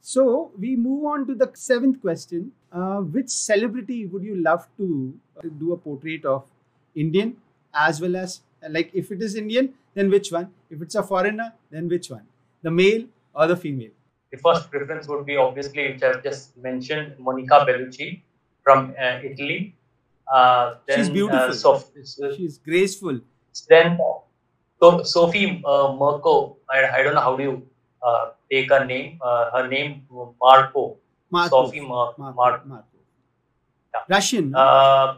So we move on to the seventh question. Uh, which celebrity would you love to do a portrait of? Indian as well as like if it is Indian, then which one? If it's a foreigner, then which one? The male or the female? The first preference would be obviously, which I've just mentioned, Monica Bellucci from uh, Italy. Uh, then, She's beautiful. Sof- She's graceful. Then so, Sophie uh, Marco. I, I don't know how do you uh, take her name. Uh, her name Marco. Marco. Sophie Mar- Marco. Marco. Marco. Yeah. Russian. Uh,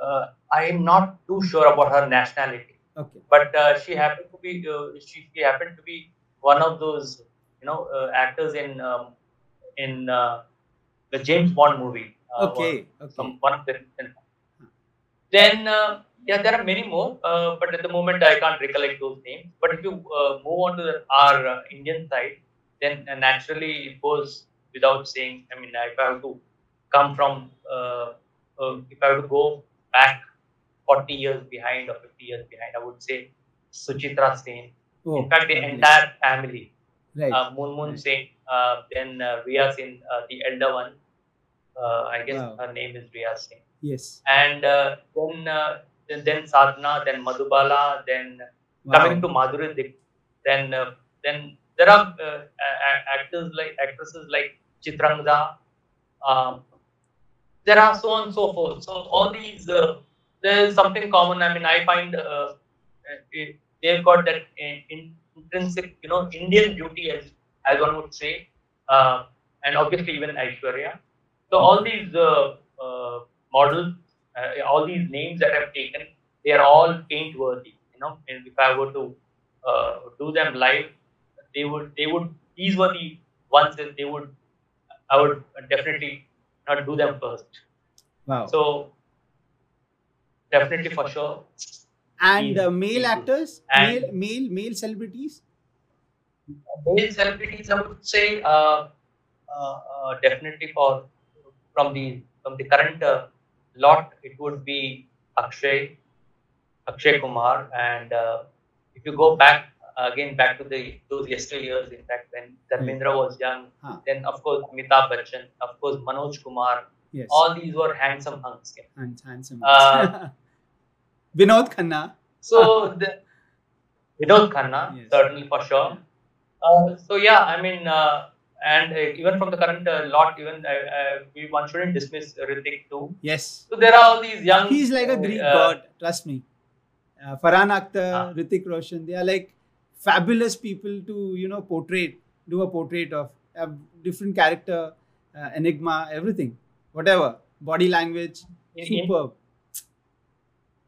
uh, I am not too sure about her nationality, okay. but uh, she happened to be uh, she, she happened to be one of those you know uh, actors in um, in uh, the James Bond movie. Uh, Okay. or Okay. Some one of the then yeah, there are many more, uh, but at the moment I can't recollect those names. But if you uh, move on to the, our uh, Indian side, then uh, naturally it goes without saying. I mean, if I have to come from, uh, uh, if I have to go back 40 years behind or 50 years behind, I would say Suchitra Sen. Oh, In fact, the entire family, Right. uh, Moon Moon Sen, uh, then uh, Riya Sen, uh, the elder one. Uh, I guess Wow. her name is Riya Sen yes. and uh, then, uh, then then Sadhana, then Madhubala, then Wow. coming to Madhuri then uh, then there are uh, actors like actresses like Chitrangda. Um, there are so on and so forth. So all these uh, there is something common. I mean, I find uh, they've got that in- intrinsic, you know, Indian beauty as as one would say, uh, and obviously even Aishwarya. So all these uh, uh, models, uh, all these names that I've taken, they are all paint worthy. You know, and if I were to uh, do them live, they would they would these were the ones that they would I would definitely not do them first. Wow. So definitely for sure. and uh, male actors, And- male male male celebrities. Male celebrities, I would say, uh, uh, uh, definitely for from the from the current uh, lot, it would be Akshay, Akshay Kumar, and uh, if you go back again back to the those yesteryears, in fact, when Dharmendra was young, Huh. then of course Amitabh Bachchan, of course Manoj Kumar, Yes. all these were handsome hunks. yeah. Hands, handsome. Uh, Vinod Khanna. So the Vinod Khanna, Yes. certainly for sure. Uh, so yeah, I mean, uh, and uh, even from the current uh, lot, even uh, uh, we, one shouldn't dismiss Hrithik too. Yes. So there are all these young. He's like a Greek god. Trust me. Uh, Farhan Akhtar. Hrithik Roshan. They are like fabulous people to you know portray, do a portrait of a different character, uh, enigma, everything, whatever, body language, superb.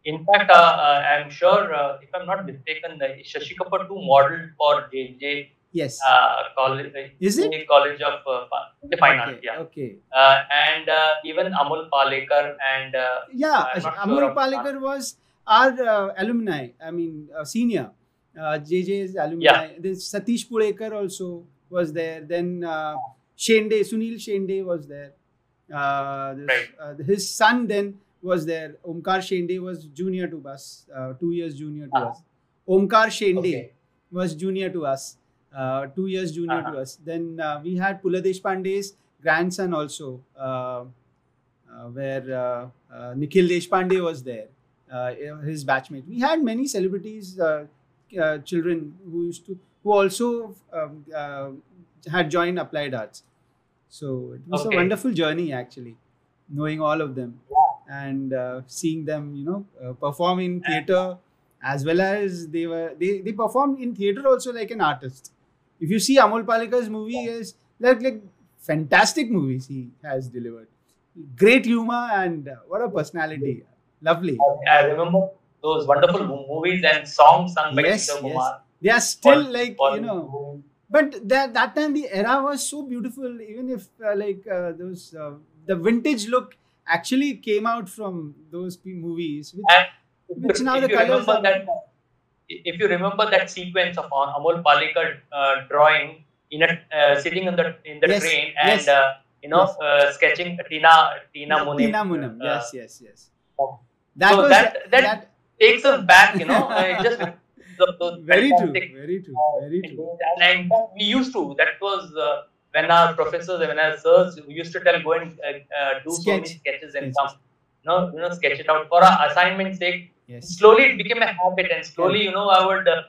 in fact, uh, uh, I'm sure, uh, if I'm not mistaken, uh, Shashi Kapoor too modeled for JJ Yes. uh, college. Is it? College of uh, Fine Arts, yeah. Okay. Uh, and uh, even Amol Palekar and uh, Yeah, Amol sure Palekar was our uh, alumni. I mean, uh, senior. Uh, JJ's alumni. Yeah. Then Satish Pulekar also was there. Then uh, Shende, Sunil Shende was there. Uh, this, Right. uh, his son then was there. Omkar Shende was junior to us, uh, two years junior to Ah. us. Omkar Shende Okay. was junior to us, uh, two years junior Uh-huh. to us. Then uh, we had Pu La Deshpande's grandson also, uh, uh, where uh, uh, Nikhil Deshpande was there, uh, his batchmate. We had many celebrities, uh, uh, children who used to, who also um, uh, had joined Applied Arts. So it was Okay. a wonderful journey actually, knowing all of them and uh, seeing them, you know, uh, perform in theater as well as they were they, they performed in theater also like an artist. If you see Amol Palekar's movie, is like like fantastic movies he has delivered. Great humor and uh, what a personality. Lovely. I remember those wonderful movies and songs sung by Yes, Kishore yes. Kumar. They are still like you know but that that time the era was so beautiful even if uh, like uh, those uh, the vintage look actually came out from those movies which, And Which now the remember are- that, if you remember that sequence of Am- Amol Palekar uh, drawing in a uh, sitting in the in the Yes, train and yes. uh, you know Yes. uh, sketching Tina Tina Munim. Tina Munim. uh, yes yes yes that so was that- that- takes us back, you know. uh, just the, very true very true uh, very true And, we used to. That was uh, when our professors, when our sirs used to tell, go and uh, uh, do so many sketches and Sketches. come, you know, you know, sketch it out for our assignment's sake. Yes. Slowly, it became a habit, and slowly, you know, I would. Uh,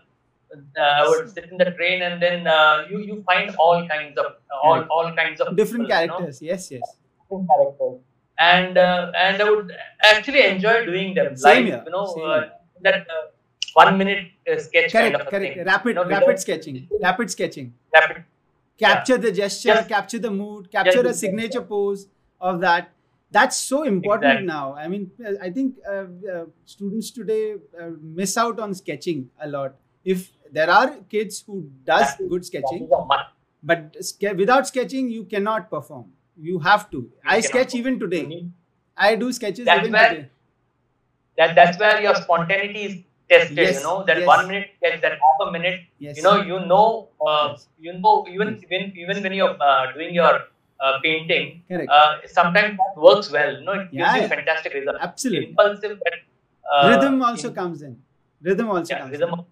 uh, I would sit in the train, and then uh, you you find all kinds of all Correct. all kinds of Different people, you know characters. Yes, yes. different characters. And uh, and I would actually enjoy doing them. Same like here, you know uh, that uh, one minute uh, sketch kind Correct, of correct. thing. Rapid, You know, rapid sketching. Rapid sketching. Rapid. Capture the gesture, Yes. capture the mood, capture a the signature pose of that. That's so important Exactly. now. I mean, uh, I think uh, uh, students today uh, miss out on sketching a lot. If there are kids who does good sketching, is a must. but ske- without sketching you cannot perform. You have to. I sketch perform. even You today. need- I do sketches That's even where- today. That that's where your spontaneity is tested. Yes, You know that yes. one minute sketch, that half a minute. Yes. You know you know uh, you know even when even when you're uh, doing your uh, painting, Correct. uh, sometimes that works well. You know it gives Yeah, you fantastic results. Absolutely. Impulsive, but uh, Rhythm also in- comes in. Rhythm also Yeah, comes rhythm. in.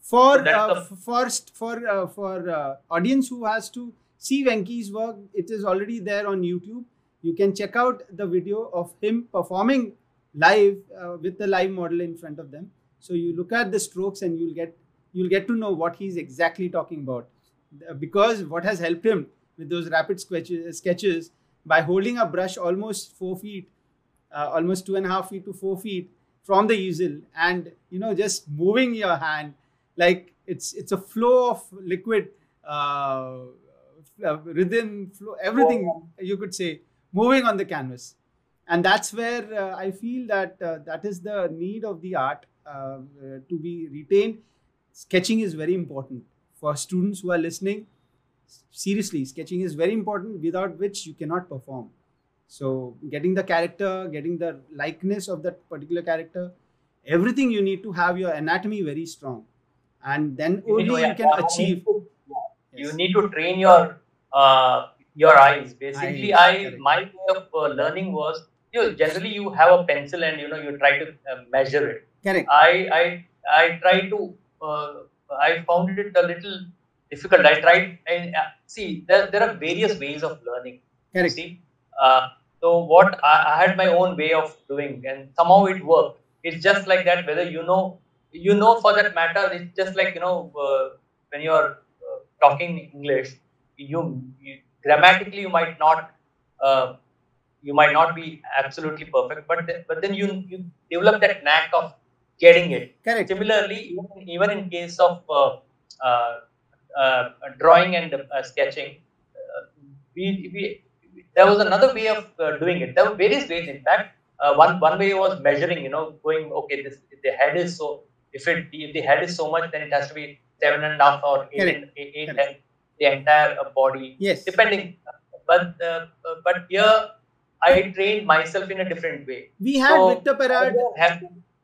For So uh, the- for for uh, for uh, audience who has to see Venki's work, it is already there on YouTube. You can check out the video of him performing live uh, with the live model in front of them. So you look at the strokes and you'll get you'll get to know what he's exactly talking about. Because what has helped him with those rapid sketches, sketches by holding a brush almost four feet, uh, almost two and a half feet to four feet from the easel, and you know just moving your hand like it's it's a flow of liquid uh, uh, rhythm flow everything you could say moving on the canvas. And that's where uh, i feel that uh, that is the need of the art uh, to be retained. Sketching is very important for students who are listening seriously sketching is very important without which you cannot perform so getting the character getting the likeness of that particular character everything you need to have your anatomy very strong and then You only you can achieve You Yes. need to train your uh, your eyes. Basically, Eyes, I correct. my way of uh, learning was you know, generally you have a pencil and you know you try to uh, measure it. correct I I I try to uh, I found it a little difficult. I tried and uh, see there there are various ways of learning. Correct see, uh, so what I, I had my own way of doing, and somehow it worked. It's just like that. Whether you know, you know, for that matter, it's just like you know uh, when you're uh, talking English, you, you grammatically you might not. Uh, you might not be absolutely perfect, but but then you you develop that knack of getting it. correct Similarly, even, even in case of uh, drawing and uh, sketching, uh, we, we there was another way of uh, doing it. There were various ways. In fact, uh, one one way was measuring. You know, going okay, this the head is so. If it if the head is so much, then it has to be seven and a half or eight, Correct. and, eight, eight Correct. and the entire uh, body yes depending. But uh, uh, but here I trained myself in a different way. we had So, Victor Perard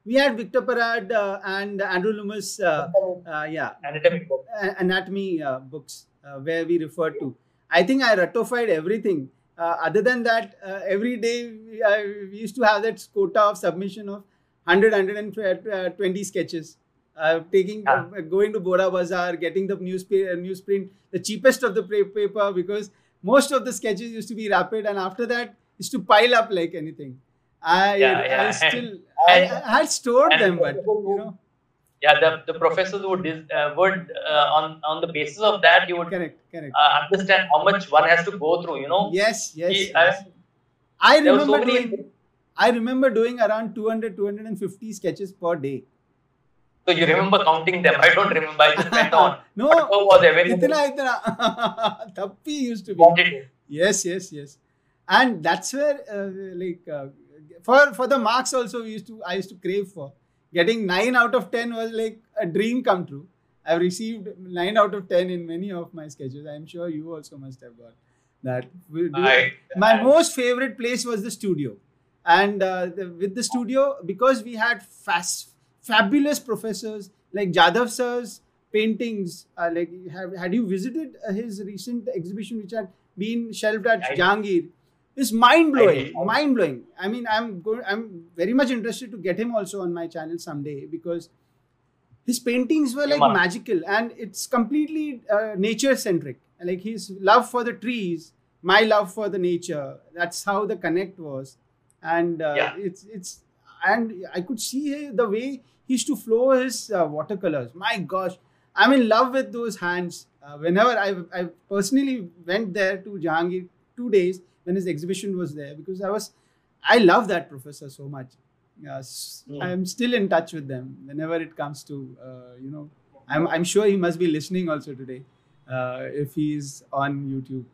we had Victor Perard uh, and andrew loomis uh, uh, yeah anatomy book. anatomy uh, books uh, where we refer to. I think I ratified everything. Uh, other than that, uh, every day we, uh, we used to have that quota of submission of 100, 120 sketches. Uh, taking, Ah. uh, going to Bora Bazaar, getting the newspaper, newsprint, the cheapest of the paper, because most of the sketches used to be rapid, and after that, used to pile up like anything. I, Yeah, I yeah. still, I, And- I had stored them, but you know, Yeah, the, the professors would uh, would uh, on on the basis of that you would correct, correct. uh, understand how much one has to go through. You know, Yes, yes. He- yes. I- I were so remember many. doing I remember doing around 200 250 sketches per day. So you remember counting them? I don't remember. I just went on. no, Whatever was available. itna itna Thappi used to be. Yes, yes, yes. And that's where uh, like uh, for for the marks also we used to I used to crave for. Getting 9 out of 10 was like a dream come true. I've received 9 out of 10 in many of my sketches. I'm sure you also must have got that. I, my I- most favorite place was the studio and uh, the, with the studio because we had fast fabulous professors like jadhav sir's paintings uh, like have, had you visited his recent exhibition which had been shelved at I- jahangir it's mind blowing. mind blowing i mean i'm going i'm very much interested to get him also on my channel someday because his paintings were like magical and it's completely uh, nature centric like his love for the trees, my love for the nature. That's how the connect was, and uh, Yeah. it's it's and I could see the way he used to flow his uh, watercolors. My gosh, I'm in love with those hands. Uh, whenever I I personally went there to Jahangir two days when his exhibition was there because I was I love that professor so much. Yes, Mm. I'm still in touch with them whenever it comes to uh, you know. I'm I'm sure he must be listening also today uh, if he's on YouTube.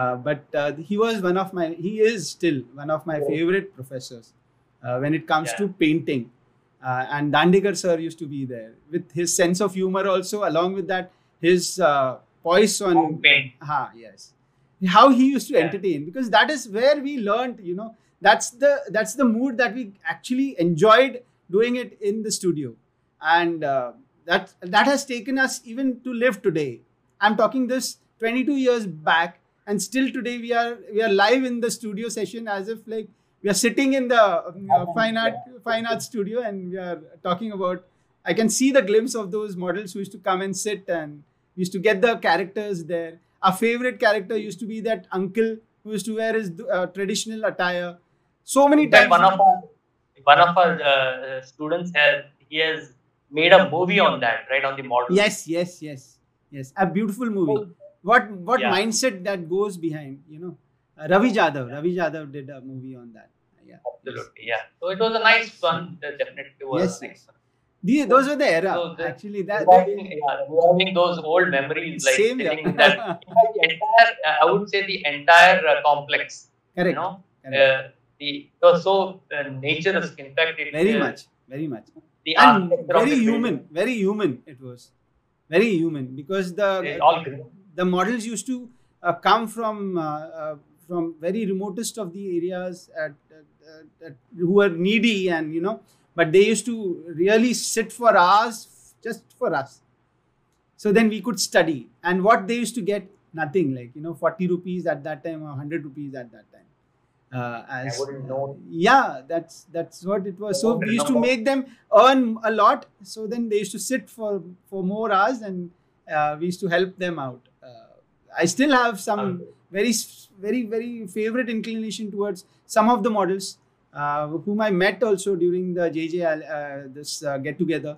Uh, but uh, he was one of my he is still one of my Oh. favorite professors uh, when it comes Yeah. to painting. Uh, and Dandekar sir used to be there with his sense of humor also. Along with that, his uh, poise on Paint. Ha, yes. How he used to entertain because that is where we learned, you know, that's the that's the mood that we actually enjoyed doing it in the studio, and uh, that that has taken us even to live today. I'm talking this 22 years back, and still today we are we are live in the studio session as if like we are sitting in the uh, fine art fine art studio and we are talking about. I can see the glimpse of those models who used to come and sit and used to get the characters there. Our favorite character used to be that uncle who used to wear his uh, traditional attire. So many times. one of our one of our uh, students has he has made a movie on that, right? On the model. Yes, yes, yes, yes. A beautiful movie. What what Yeah. mindset that goes behind? You know, uh, Ravi Jadhav. Ravi Jadhav did a movie on that. Yeah. Absolutely, yeah. So it was a nice one. uh, Definitely was Yes, a nice. one. The, those were the era. So the- actually, that, Reviving, yeah, reviving those old memories, like Same, yeah. that. The entire, uh, I would say the entire uh, complex. correct. You know, correct. uh, the was so uh, naturist. In fact, it, very uh, much, very much. The and very the building human very human it was very human because the the models used to uh, come from from very remotest of the areas at, at, at, who were needy and you know but they used to really sit for hours just for us. So then we could study. And what they used to get nothing like you know 40 rupees at that time or 100 rupees at that time. Uh, as wouldn't know. yeah that's that's what it was. So we used to make them earn a lot. So then they used to sit for for more hours and uh, we used to help them out. Uh, i still have some very very very favorite inclination towards some of the models. uh, whom i met also during the jj uh, this uh, get together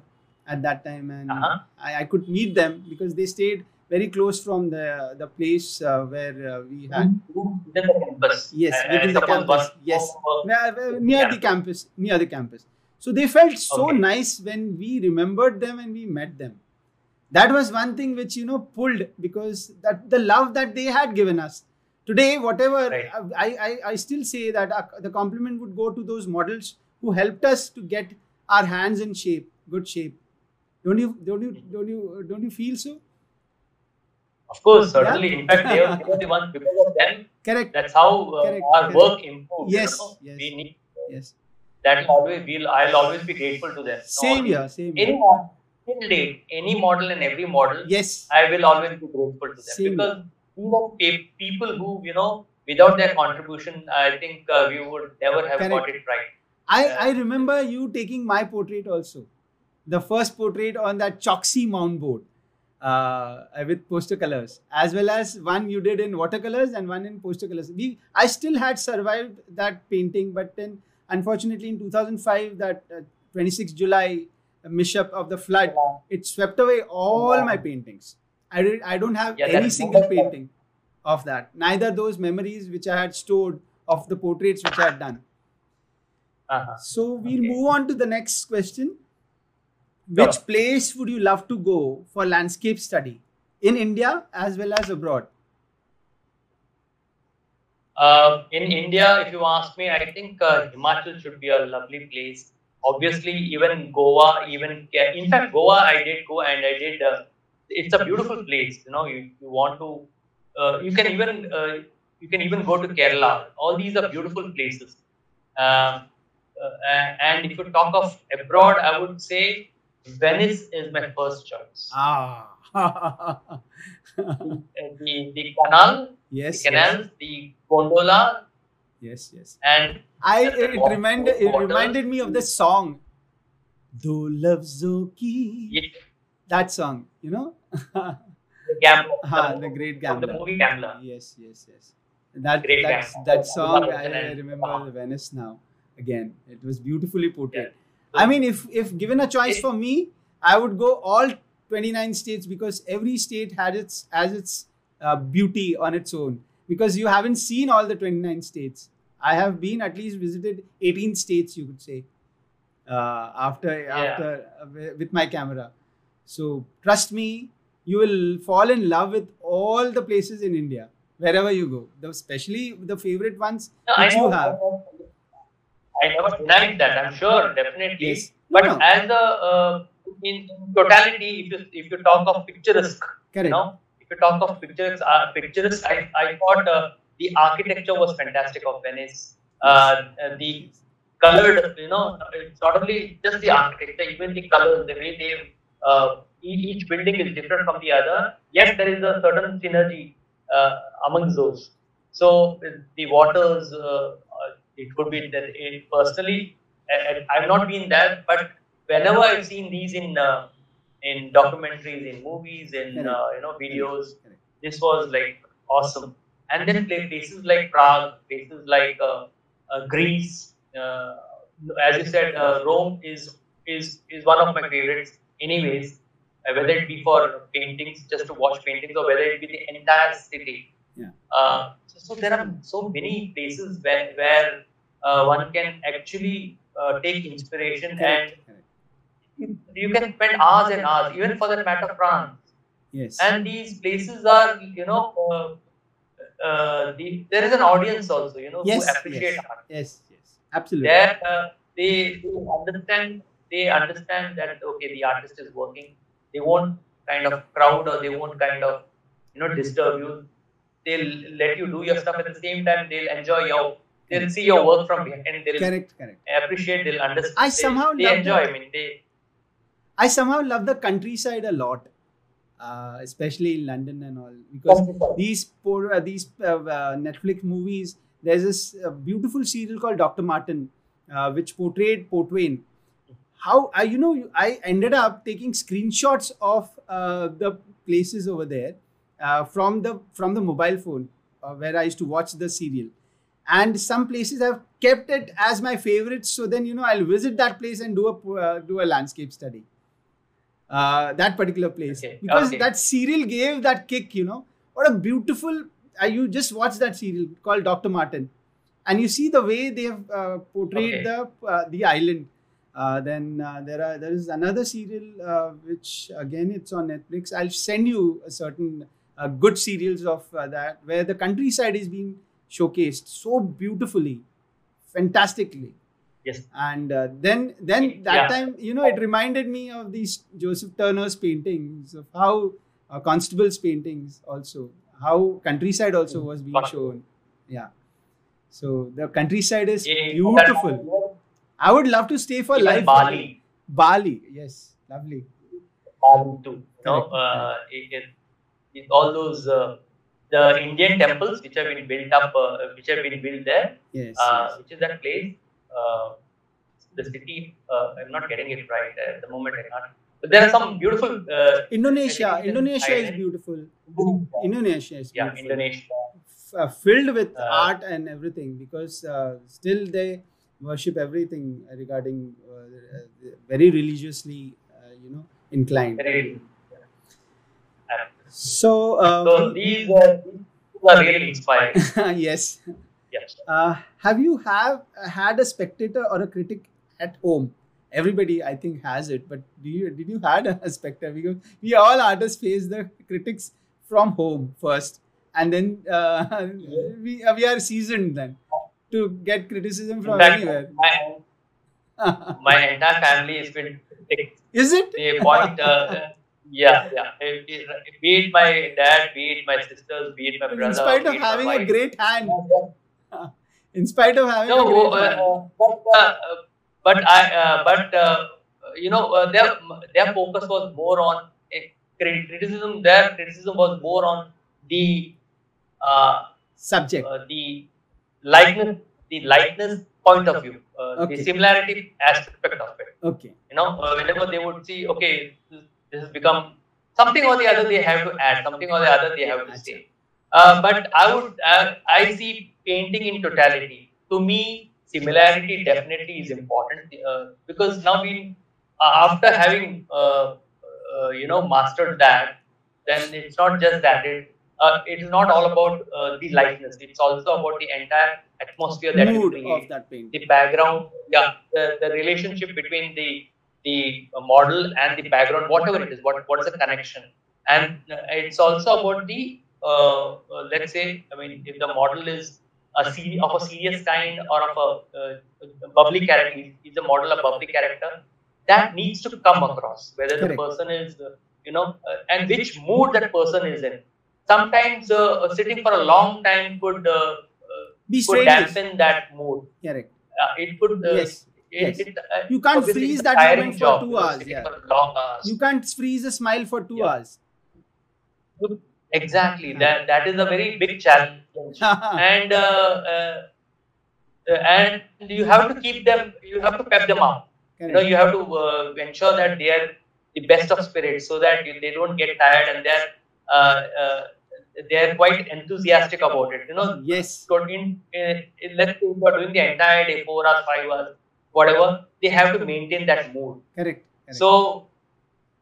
at that time and Uh-huh. I, I could meet them because they stayed very close from the the place uh, where uh, we had Within the campus. Yes, And- within the campus, one- yes. near, uh, near Yeah. the campus near the campus so they felt so Okay. nice when we remembered them and we met them that was one thing which you know pulled because that the love that they had given us today whatever Right. I, I i still say that uh, the compliment would go to those models who helped us to get our hands in shape good shape don't you don't you don't you don't you feel so Of course, certainly. In fact, they were, they were the ones because of them. correct That's how uh, Correct, our correct. work improved. Yes, You know? yes. We need yes that. Always, we'll. I'll always be grateful to them. No, same here same Any here. model, till date, any model and every model, yes I will always be grateful to them Same. because these people who, you know, without their contribution, I think uh, we would never have got it right. I, Yeah. I remember you taking my portrait also. The first portrait on that Choxy mount board uh, with poster colors, as well as one you did in watercolors and one in poster colors. We, I still had survived that painting, but then unfortunately in 2005, that uh, 26 July uh, mishap of the flood, it swept away all my paintings. I, did, I don't have Yeah, any single painting of that. Neither those memories which I had stored of the portraits which I had done. Uh-huh. So we'll Okay. move on to the next question. Sure. Which place would you love to go for landscape study in India as well as abroad? Uh, in India, if you ask me, I think uh, Himachal should be a lovely place. Obviously, even Goa, even in fact, Goa, I did go and I did. Uh, it's a beautiful place. You know, you, you want to. Uh, you can even uh, you can even go to Kerala. All these are beautiful places. Um, uh, and if you talk of abroad, I would say Venice is my first choice. Ah. Uh, the the canal, yes. the canals, the gondola, Yes. Yes. and I it reminded it water. reminded me of the song. Do lafzon ki it, that song, you know? the Gambler. Ah, the great From the movie Gambler. Yes, yes, yes. That Great that's, gambler. that song I, I remember Venice now. Again, it was beautifully portrayed. Yeah. I mean, if if given a choice for me, I would go all 29 states because every state had its has its uh, beauty on its own. Because you haven't seen all the 29 states. I have been at least visited 18 states, you could say, uh, after after uh, with my camera. So trust me, you will fall in love with all the places in India wherever you go. The, especially the favorite ones No, I you know- have. I never denied that. I'm sure, definitely. Yes. But no. as a uh, in totality, if you if you talk of picturesque, Correct. you know, if you talk of pictures, uh, picturesque, I, I thought uh, the architecture was fantastic of Venice. Uh, uh, the colored, you know, it's not only just the architecture, even the colors, the way they, uh, each, building is different from the other. Yes, there is a certain synergy uh, amongst those. So the waters, uh, uh, it could be that it personally, I- I- I've not been there, but whenever I've seen these in uh, in documentaries, in movies, in uh, you know videos, this was like awesome. And then places like Prague, places like uh, uh, Greece, uh, as you said, uh, Rome is is is one of my favorites. Anyways, uh, whether it be for paintings, just to watch paintings, or whether it be the entire city. Yeah. Uh, so, so there are so many places where where uh, one can actually uh, take inspiration and Correct. Correct. you can spend hours and hours, even for that matter, France Yes. and these places are you know uh, uh, the, there is an audience also you know Yes, who appreciate yes. art yes. Yes. Absolutely. there uh, they, they understand they understand that okay the artist is working they won't kind of crowd or they won't kind of you know disturb you they'll let you do your stuff at the same time they'll enjoy your they'll see your work from behind and they'll Correct. Correct. appreciate they'll understand I somehow they love enjoy that. i mean they I somehow love the countryside a lot, uh, especially in London and all, because these poor uh, these uh, uh, Netflix movies. There's this uh, beautiful serial called Doctor Martin, uh, which portrayed Portwenn. How I you know I ended up taking screenshots of uh, the places over there uh, from the from the mobile phone uh, where I used to watch the serial, and some places I've kept it as my favorites. So then you know I'll visit that place and do a uh, do a landscape study. Uh, that particular place Okay, because okay. that serial gave that kick. You know what a beautiful. Uh, you just watch that serial called Doctor Martin, and you see the way they have uh, portrayed Okay. the uh, the island. Uh, then uh, there are there is another serial uh, which again it's on Netflix. I'll send you a certain uh, good serials of uh, that where the countryside is being showcased so beautifully, fantastically. yes And uh, then then that Yeah. time you know it reminded me of these Joseph Turner's paintings of how uh, Constable's paintings also how countryside also was being shown. Yeah. So the countryside is beautiful. I would love to stay for even life. bali Bali, yes, lovely. Bali too. Know, uh, it, it- all those uh, the Indian temples which have been built up, uh, which have been built there, Yes. uh, yes. which is that place, uh, the city. Uh, I'm not getting it right at the moment. I can't. But there are some beautiful. Uh, Indonesia, I think it's Indonesia is beautiful. yeah, Indonesia is beautiful. Indonesia. F- filled with art and everything because uh, still they worship everything regarding uh, uh, very religiously, uh, you know, inclined. Very. So, uh, So these, uh, are really inspiring. yes. Yes. Uh, have you have uh, had a spectator or a critic at home? Everybody, I think, has it. But do you did you had a spectator? Because we all artists face the critics from home first, and then uh, we uh, we are seasoned then to get criticism from fact, anywhere. my, my entire family has been Is it? they point uh, yeah yeah It- it- be it my dad be it my sisters be it my brother In spite of having a great hand, in spite of having no a great hand. uh, but, uh, but i uh, but uh, you know uh, their their focus was more on uh, criticism their criticism was more on the uh, subject. uh, the likeness the likeness point of view uh, Okay. the similarity aspect of it Okay. you know uh, whenever they would see okay this, this has become something or the other they have to add, something or the other they have to say. Uh, but I would, uh, I see painting in totality. To me, similarity definitely is important uh, because now we, uh, after having, uh, uh, you know, mastered that, then it's not just that. It, it's not all about the likeness. It's also about the entire atmosphere that Mood you create. of that painting. The background, yeah, the, the relationship between the the model and the background, whatever it is, what what is the connection? And it's also about the uh, uh, let's say, I mean, if the model is a of a serious kind or of a, uh, bubbly character, is a model a bubbly character, that needs to come across. Whether Correct. the person is, you know, and which mood that person is in. Sometimes sitting for a long time could Be could dampen that mood. Correct. it could. Yes. It, Yes. it, uh, You can't freeze that moment for two hours, yeah. for long hours. You can't freeze a smile for two Yeah. hours. Exactly. That that is a very big challenge, and uh, uh, uh, and you have to keep them. You have to pep them up. You know, you have to uh, ensure that they are the best of spirits, so that they don't get tired and they're uh, uh, they're quite enthusiastic about it. You know, Yes. so in, in, in let's say you are doing the entire day, four hours, five hours, whatever, they have to maintain that mood. Correct. Correct. So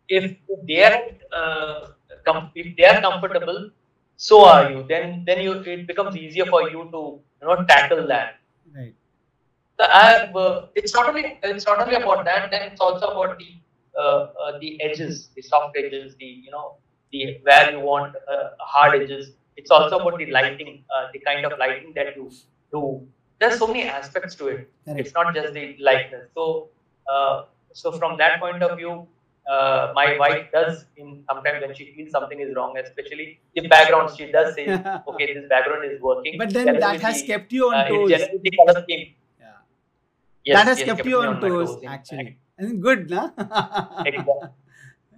if they are uh, com- if they are comfortable, so are you. Then then you it becomes easier for you to you know tackle that. right. The, uh, uh, it's not only it's not only about that. Then it's also about the uh, uh, the edges, the soft edges, the you know the where you want uh, hard edges. It's also about the lighting, uh, the kind of lighting that you do. There's so many aspects to it. It's not just the likeness. So uh, so from that point of view, uh, my wife does in sometimes when she feels something is wrong, especially the background, she does say, okay, this background is working. But then Generally that has kept you on uh, toes. the color scheme. Yeah. Yes, that has yes, kept you me on my toes, actually. And good, nah? Exactly.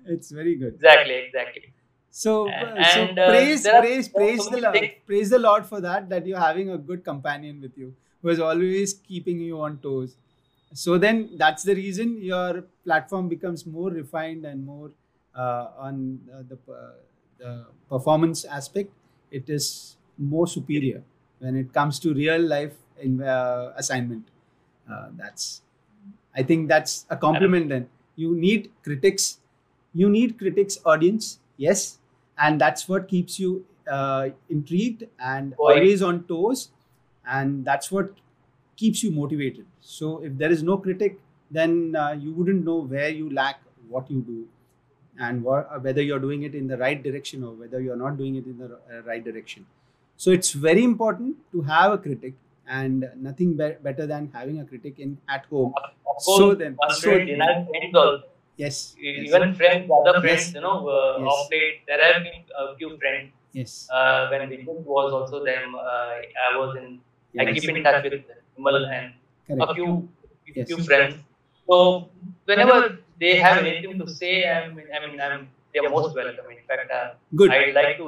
it's very good. Exactly, exactly. So, And- uh, so and, uh, praise, praise, praise so the Lord, things- praise the Lord for that. That you're having a good companion with you, who is always keeping you on toes. So then, that's the reason your platform becomes more refined and more uh, on uh, the uh, the performance aspect. It is more superior when it comes to real life in uh, assignment. Uh, that's, I think that's a compliment. Then you need critics you need critics audience yes and that's what keeps you uh, intrigued and Right. always on toes. And that's what keeps you motivated. So if there is no critic then uh, you wouldn't know where you lack what you do and what, uh, whether you're doing it in the right direction or whether you're not doing it in the uh, right direction. So it's very important to have a critic and nothing be- better than having a critic in at home. So then- so- should deny friends also. yes yes Even friends, other friends, Yes. you know, uh, Yes. of late, there have been a few friends. yes Uh, when Vijay was also them, uh, I was in, I keep in touch with Vimal and a few, Yes. few friends. So whenever they have anything to say, I mean, I mean, I'm, they are most welcome. In fact, uh, Good. I like to,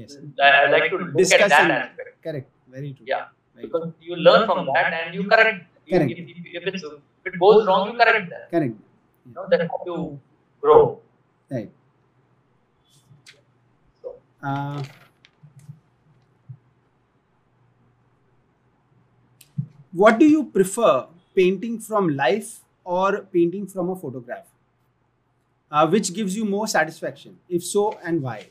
Yes. I, I like to look Discuss at that aspect. Correct. Very true. Yeah, Right. because you learn from that and you correct. Correct. If, if, if, it's, if it goes wrong, you correct that. Correct. You know, that's how you grow. Right. So, Uh, what do you prefer, painting from life or painting from a photograph? Uh, which gives you more satisfaction? If so, and why?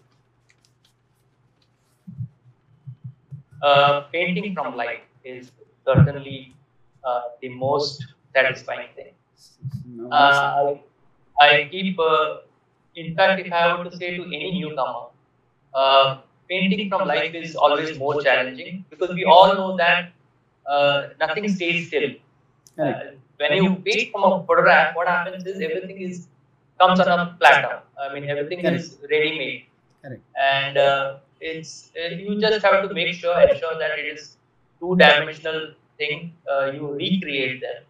uh, painting from life is certainly uh, the most satisfying thing. No, Uh, I, keep, uh, in fact, if I were to say to any newcomer, uh, painting from life is always more challenging because we all know that uh, nothing stays still. Uh, when you paint from a photograph, what happens is everything is comes on a platter. I mean, everything is ready-made, Correct. and uh, it's uh, you just have to make sure ensure that it is two-dimensional thing. Uh, you recreate them,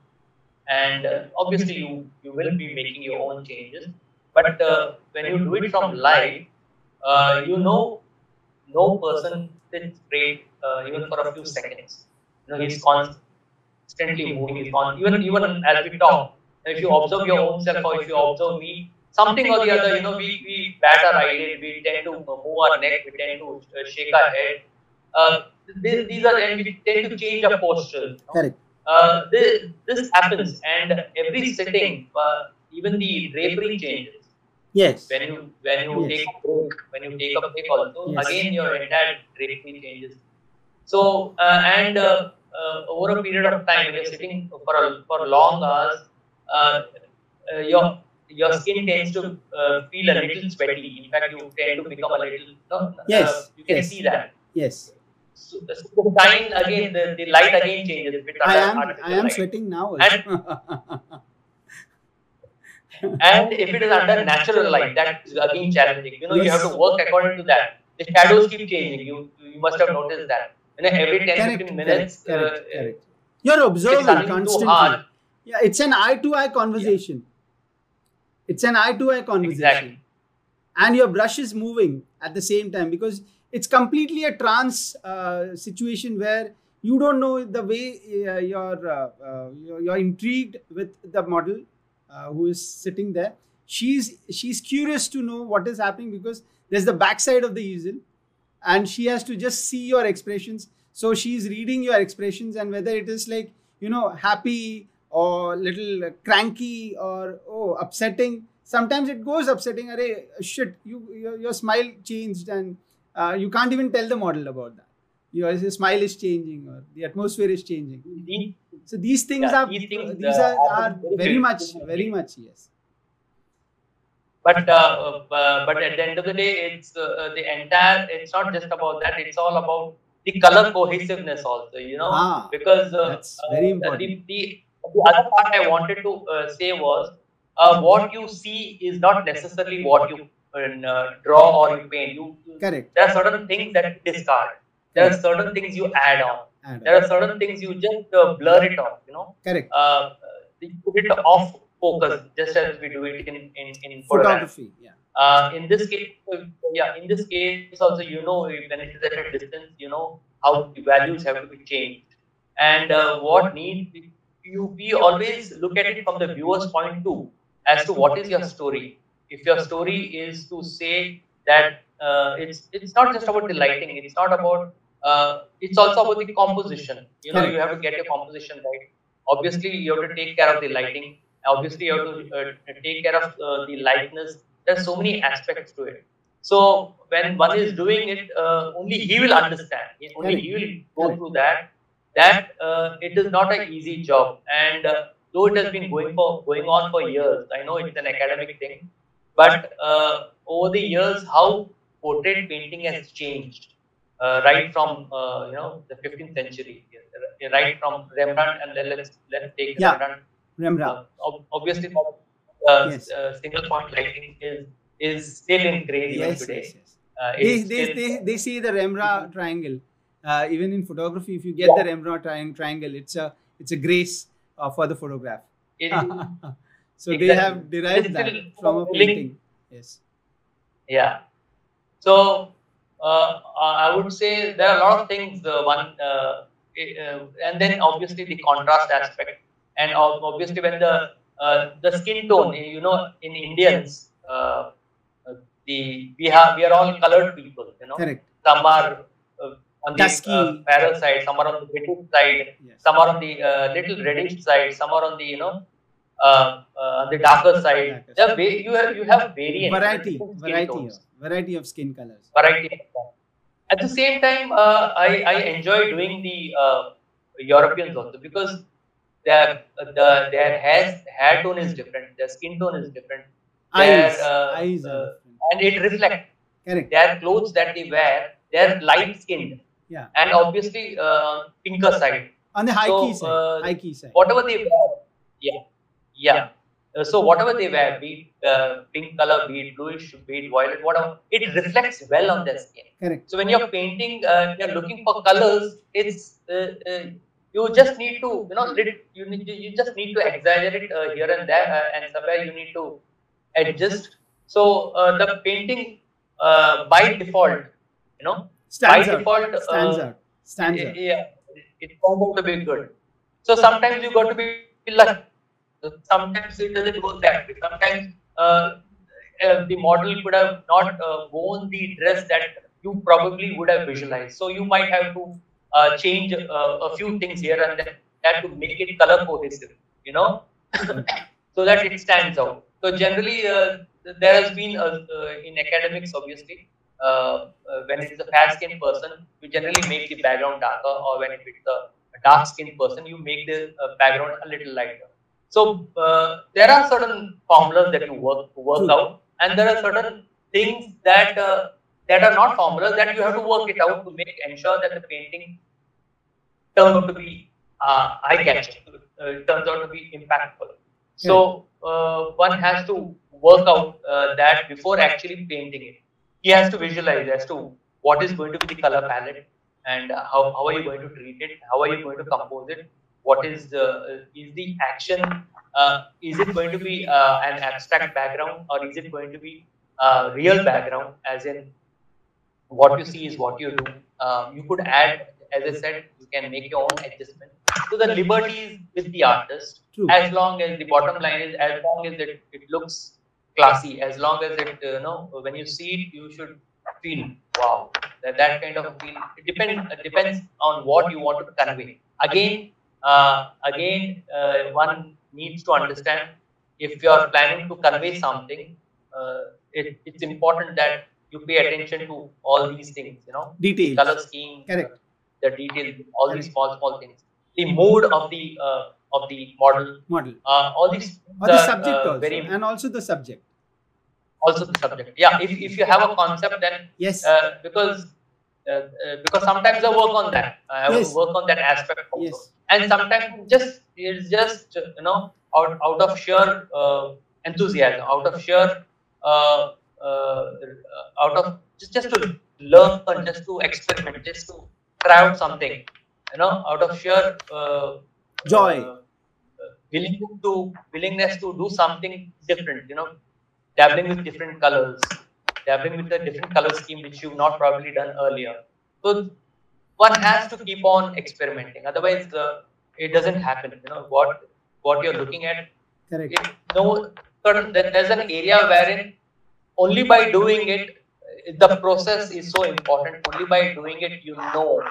and uh, obviously you you will be making your own changes. But uh, when you do it from live, uh, you know no person sits straight uh, even for a few seconds. You know he's constantly moving. He's con- even even as we talk, if you observe your own self or if you observe me, something or the other, you know, we, we bat our eyelid, we tend to move our neck, we tend to uh, shake our head. Uh, these, these are, and we tend to change our posture. you know. Correct. Uh, this, this happens, and every sitting, uh, even the drapery changes. Yes. When you when you Yes. take a break, when you take a break also, Yes. again your entire drapery changes. So uh, and uh, uh, over a period of time, you're sitting for a, for long hours, uh, uh, your your skin tends to uh, feel a little sweaty. In fact, you tend to become a little. No, Yes, uh, you can yes. see that. Yes. The sign again, the, the light again changes. with I am. I am light. sweating now. And- And if it is under natural light, that is again challenging. You know, you have to work according to that. The shadows keep changing. You you must have noticed that. You know, every 10 correct. 15 minutes, Correct. Correct. uh, correct. You're observing constantly. Yeah, it's an eye to eye conversation. It's an eye to eye conversation. Exactly. And your brush is moving at the same time because it's completely a trance uh, situation where you don't know the way uh, you're, uh, uh, you're you're intrigued with the model uh, who is sitting there. She's she's curious to know what is happening because there's the backside of the easel, and she has to just see your expressions. So she's reading your expressions and whether it is like you know happy or little cranky or oh upsetting. Sometimes it goes upsetting. Array, shit, you your, your smile changed and uh, you can't even tell the model about that. Your, smile is changing or the atmosphere is changing. these- So these things Yeah, are these things, these uh, are, are very much very much yes. but uh, uh, but at the end of the day, it's uh, the entire. It's not just about that. It's all about the color cohesiveness also. You know, Ah, because uh, very uh, important. The, the, the other part I wanted to uh, say was uh, what you see is not necessarily what you uh, draw or you paint. You, Correct. there are certain things that you discard. There are certain things you add on. And, There are certain things you just uh, blur it off. You know, correct. uh, you put it off focus, just as we do it in in in photography. Yeah. Uh, in this case, yeah, in this case also, you know, when it is at a distance, you know how the values have to be changed, and uh, what needs you. We always look at it from the viewer's point too, as to what is your story. If your story is to say that uh, it's it's not just about the lighting, it's not about uh, it's also about the composition. You know, you have to get your composition right. Obviously, you have to take care of the lighting. Obviously, you have to uh, take care of uh, the lightness. There's so many aspects to it. So when one is doing it, uh, only he will understand. Only he will go through that. That uh, it is not an easy job, and uh, though it has been going for going on for years, I know it's an academic thing, but uh, over the years, how portrait painting has changed, uh, right from uh, you know the 15th century, right from Rembrandt, and let's let's take Yeah. Rembrandt Rembrandt. uh, obviously, uh, Yes. uh, single point lighting is is still in grade even Yes, today. yes, yes. Uh, They, they, they, they see the Rembrandt triangle. Uh, even in photography, if you get the Rembrandt tri- triangle, it's a it's a grace uh, for the photograph. it- so they have derived that from a painting. Yes. yeah. So uh, I would say there are a lot of things. The one uh, uh, and then obviously the contrast aspect, and obviously when the uh, the skin tone, you know, in Indians, uh, uh, the we have we are all colored people. You know, Correct. some are uh, on the Dusky. uh, fairer side, some are on the British side, Yes. some are on the uh, little reddish side, some are on the you know uh, uh, on the darker side. Darker There are va- you have you have variant Variety, variety, of, variety of skin colors. variety. At the same time, uh, I I enjoy doing the uh, Europeans also because their the their hair hair tone is different, their skin tone is different, Their, Eyes, uh, eyes are uh, different. and it reflects Correct. their clothes that they wear. They're light skinned Yeah. and obviously uh, pinker side. On the high So, key side. uh, high key side. whatever they wear, yeah, yeah. Uh, so whatever they wear, be it uh, pink color, be it bluish, be it violet, whatever, it reflects well on their skin. Correct. So when you're painting, uh, you're looking for colors. It's uh, uh, you just need to, you know, lit- you need you just need to exaggerate uh, here and there, uh, and somewhere you need to adjust. So uh, the painting uh, by default, you know, Stands by out. default, Stands uh, out. Stands it- out. Yeah, it turns out to be good. So sometimes you got to be lucky. So Sometimes it doesn't go that way. Sometimes uh, uh, the model could have not uh, worn the dress that you probably would have visualized. So you might have to uh, change uh, a few things here and there that to make it color cohesive, you know, so that it stands out. So generally, uh, there has been uh, in academics, obviously, when it is a fair-skinned person, you generally make the background darker, or when it is a dark-skinned person, you make the background a little lighter. So uh, there are certain formulas that you work work True. out, and there are certain things that uh, that are not formulas that you have to work it out to make ensure that the painting turns out to be uh, eye catching, uh, turns out to be impactful. So uh, one has to work out uh, that before actually painting it. He has to visualize as to what is going to be the color palette and how, how are you going to treat it, how are you going to compose it, what is the is the action uh, is it going to be uh, an abstract background or is it going to be a real background as in what you see is what you do um, you could add as i said you can make your own adjustment so the liberty is with the artist True. as long as the bottom line is as long as it, it looks classy as long as it uh, you know when you see it you should feel wow that, that kind of feel it depends depends on what you want to convey again uh, again, uh, one needs to understand if you are planning to convey something, uh, it, it's important that you pay attention to all these things, you know, details, color scheme, correct, the details, all these small, small things, the mood of the uh, of the model, model, uh, all these, or the, the subject uh, also, very, and also the subject, also the subject. Yeah, if if you have a concept, then yes, because because sometimes I work on that, I yes. work on that aspect also. Yes and sometimes just it's just you know out out of sheer uh, enthusiasm, out of sheer uh, uh, out of just just to learn, just to experiment, just to try out something, you know, out of sheer uh, joy, uh, willing to willingness to do something different, you know, dabbling with different colors, dabbling with a different color scheme which you've not probably done earlier. So one has to keep on experimenting. Otherwise uh, it doesn't happen you know what what you're looking at. Correct. It, no there's an area wherein only by doing it the process is so important. Only by doing it you know.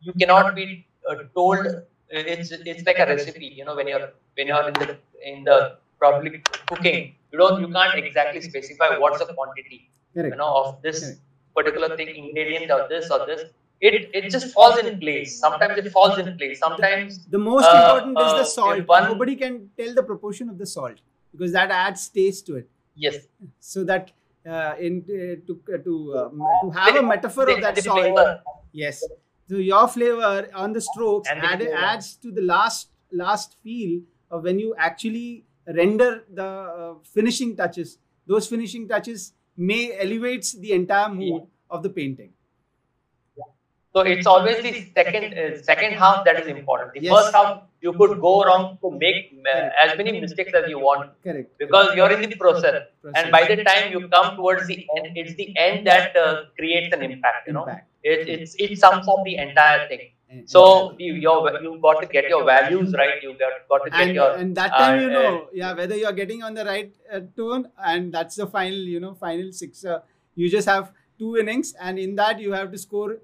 You cannot be uh, told it's it's like a recipe you know when you're when you're in the in the probably cooking you don't you can't exactly specify what's the quantity Correct. you know of this particular thing ingredient or this or this it it just falls in place. Sometimes it falls in place. Sometimes the most uh, important is the uh, salt. One, Nobody can tell the proportion of the salt because that adds taste to it. Yes. So that uh, in uh, to uh, to um, to have a metaphor of that salt. Yes. So your flavor on the strokes add, adds to the last last feel of when you actually render the uh, finishing touches. Those finishing touches may elevates the entire mood yeah. of the painting. So it's always the second uh, second half that is important. The yes. first half you could go wrong to make uh, as many mistakes as you want. Correct. Because you're in the process. process. and by the time you come towards the end, it's the end that uh, creates an impact. You know, impact. It, it's it sums up the entire thing. So you you got to get your values right. You got, got to get and, your and that time you uh, know yeah whether you're getting on the right uh, tone and that's the final you know final six. you just have two innings and in that you have to score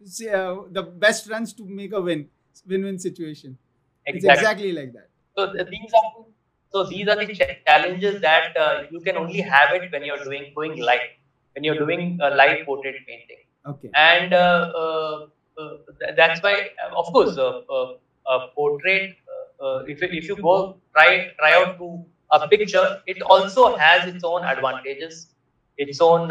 uh, the best runs to make a win win-win situation. Exactly. It's exactly like that. So these are so these are the challenges that uh, you can only have it when you're doing going live, when you're doing a live portrait painting. Okay. And uh, uh, uh that's why, of course, uh, a portrait. if if you go try try out to a picture, it also has its own advantages, its own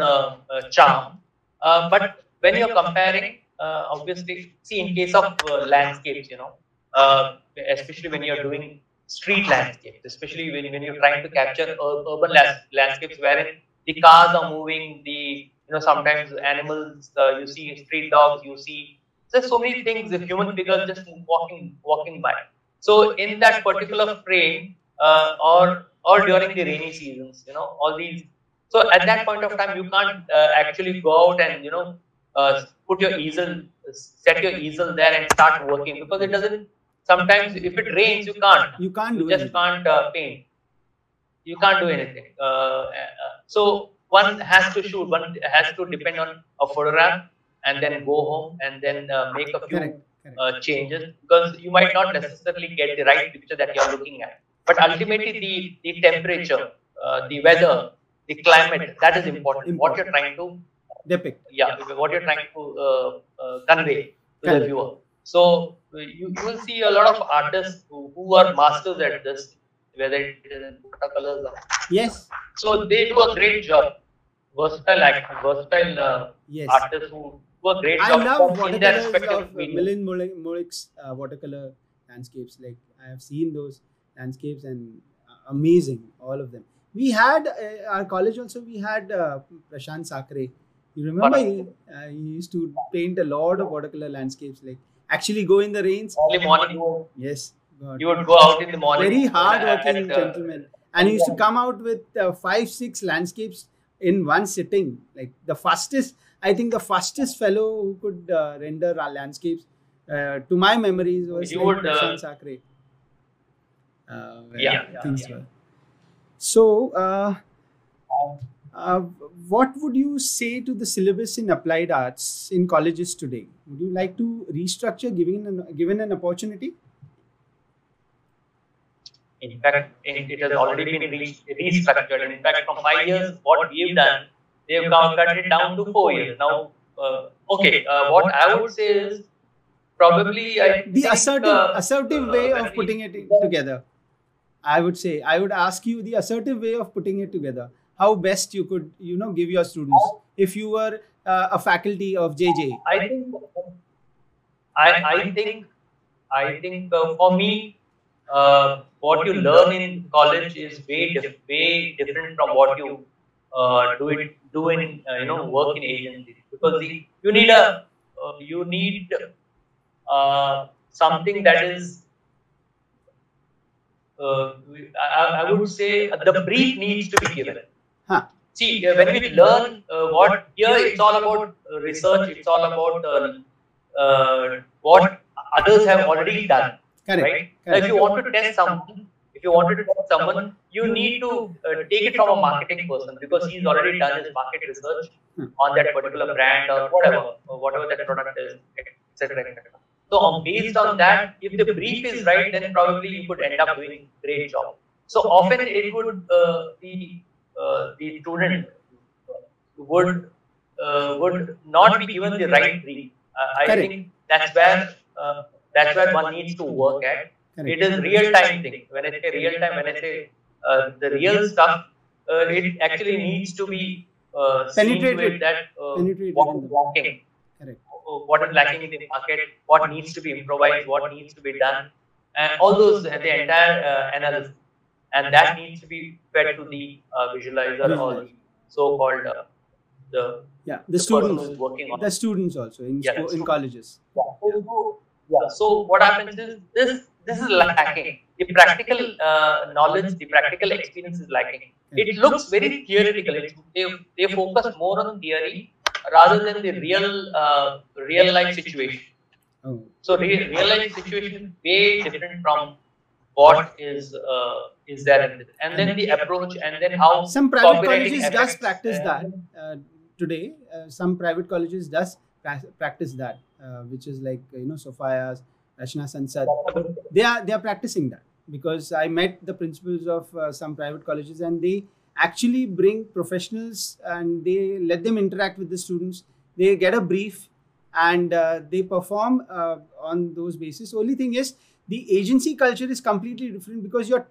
charm. but when you're comparing obviously, see in case of uh, landscapes, you know, uh, especially when you're doing street landscapes, especially when, when you're trying to capture urban landscapes wherein the cars are moving, the you know sometimes animals, you see street dogs, you see there's so many things, the human figures just walking walking by. So in that particular frame, uh, or or during the rainy seasons, you know, all these. So at that point of time, you can't uh, actually go out and you know uh, put your easel, set your easel there and start working because it doesn't. Sometimes if it rains, you can't. You can't. You just can't uh, paint. you can't do anything. Uh, uh, so one has to shoot, one has to depend on a photograph and then go home and then uh, make a few Correct. Correct. uh, changes because you might not necessarily get the right picture that you're looking at. But ultimately, the, the temperature, uh, the weather, the climate, that is important. What you're trying to, Depict. yeah, what you're trying to uh, uh, convey to the viewer. So uh, you, you will see a lot of artists who, who are masters at this, whether it is in watercolors or Yes. so they do a great job. Versatile act, versatile uh, Yes. artists who do a great I job love watercolors respective of. Mulick's uh, watercolor landscapes. Like I have seen those landscapes and uh, amazing, all of them. We had uh, our college also. We had uh, Prashant Sakre. You remember? He, uh, he used to paint a lot of watercolor landscapes. Like actually go in the rains. Early morning, you, Yes. God. you would go out in the morning. Very uh, hard-working uh, gentleman, and he used to come out with uh, five, six landscapes in one sitting. Like the fastest, I think the fastest fellow who could uh, render our landscapes, uh, to my memories, was You like would, uh, Sakre. Uh, Yeah, yeah, things yeah. were. So, uh, what would you say to the syllabus in applied arts in colleges today? Would you like to restructure, given an, given an opportunity? In fact, it, it has already been re- restructured. In fact, from five years, what we've done, they've now cut it down to four years. Now, uh, okay, uh, what I would say is probably I the think, assertive uh, assertive uh, way of putting it together i would say i would ask you the assertive way of putting it together how best you could you know give your students if you were uh, a faculty of jj I think I, I think I think uh, for me uh, what you learn in college is way way different from what you uh, do it do in uh, you know work in agencies because the, you need a uh, you need uh, something that is uh, I, I would say the brief needs to be given. Huh See, uh, when we learn uh, what here, it's all about uh, research. It's all about uh, uh, what others have already done, correct right? correct If you want to test someone, if you want to test someone, you need to uh, take it from a marketing person because he's already done his market research Hmm. on that particular brand or whatever, or whatever that product is, etc. etc. So, on based on that, if the brief is right, then probably you could end up doing great job. So often it would uh, the uh, the student would uh, would not be given the right brief. Uh, I Correct. think that's where uh, that's where one needs to work at. correct It is real time thing. When I say real time, when I say uh, the real stuff, uh, it actually needs to be uh, seen Penetrated. it that uh, Penetrated what in is the- lacking, correct uh, what is lacking in the market, what needs to be improvised, what needs to be done, and all those the entire uh, analysis, and that needs to be fed to the uh, visualizer or the so-called uh, the yeah the person students working on the students also in Yeah, sco- in students. colleges yeah. So what happens is this this is lacking. The practical uh, knowledge, the practical experience is lacking. It looks very theoretical. It, they, they focus more on theory rather than the real uh, real life situation. oh So real, real life situation is way different from what is uh, is there in this. And then the approach and then how some private copywriting colleges does practice that uh, today. Uh, some private colleges does pra- practice that uh, which is like you know sophia's Rachana Sansad. They are they are practicing that because i met the principals of uh, some private colleges and they actually bring professionals and they let them interact with the students. They get a brief and uh, they perform uh, on those basis. Only thing is the agency culture is completely different because you're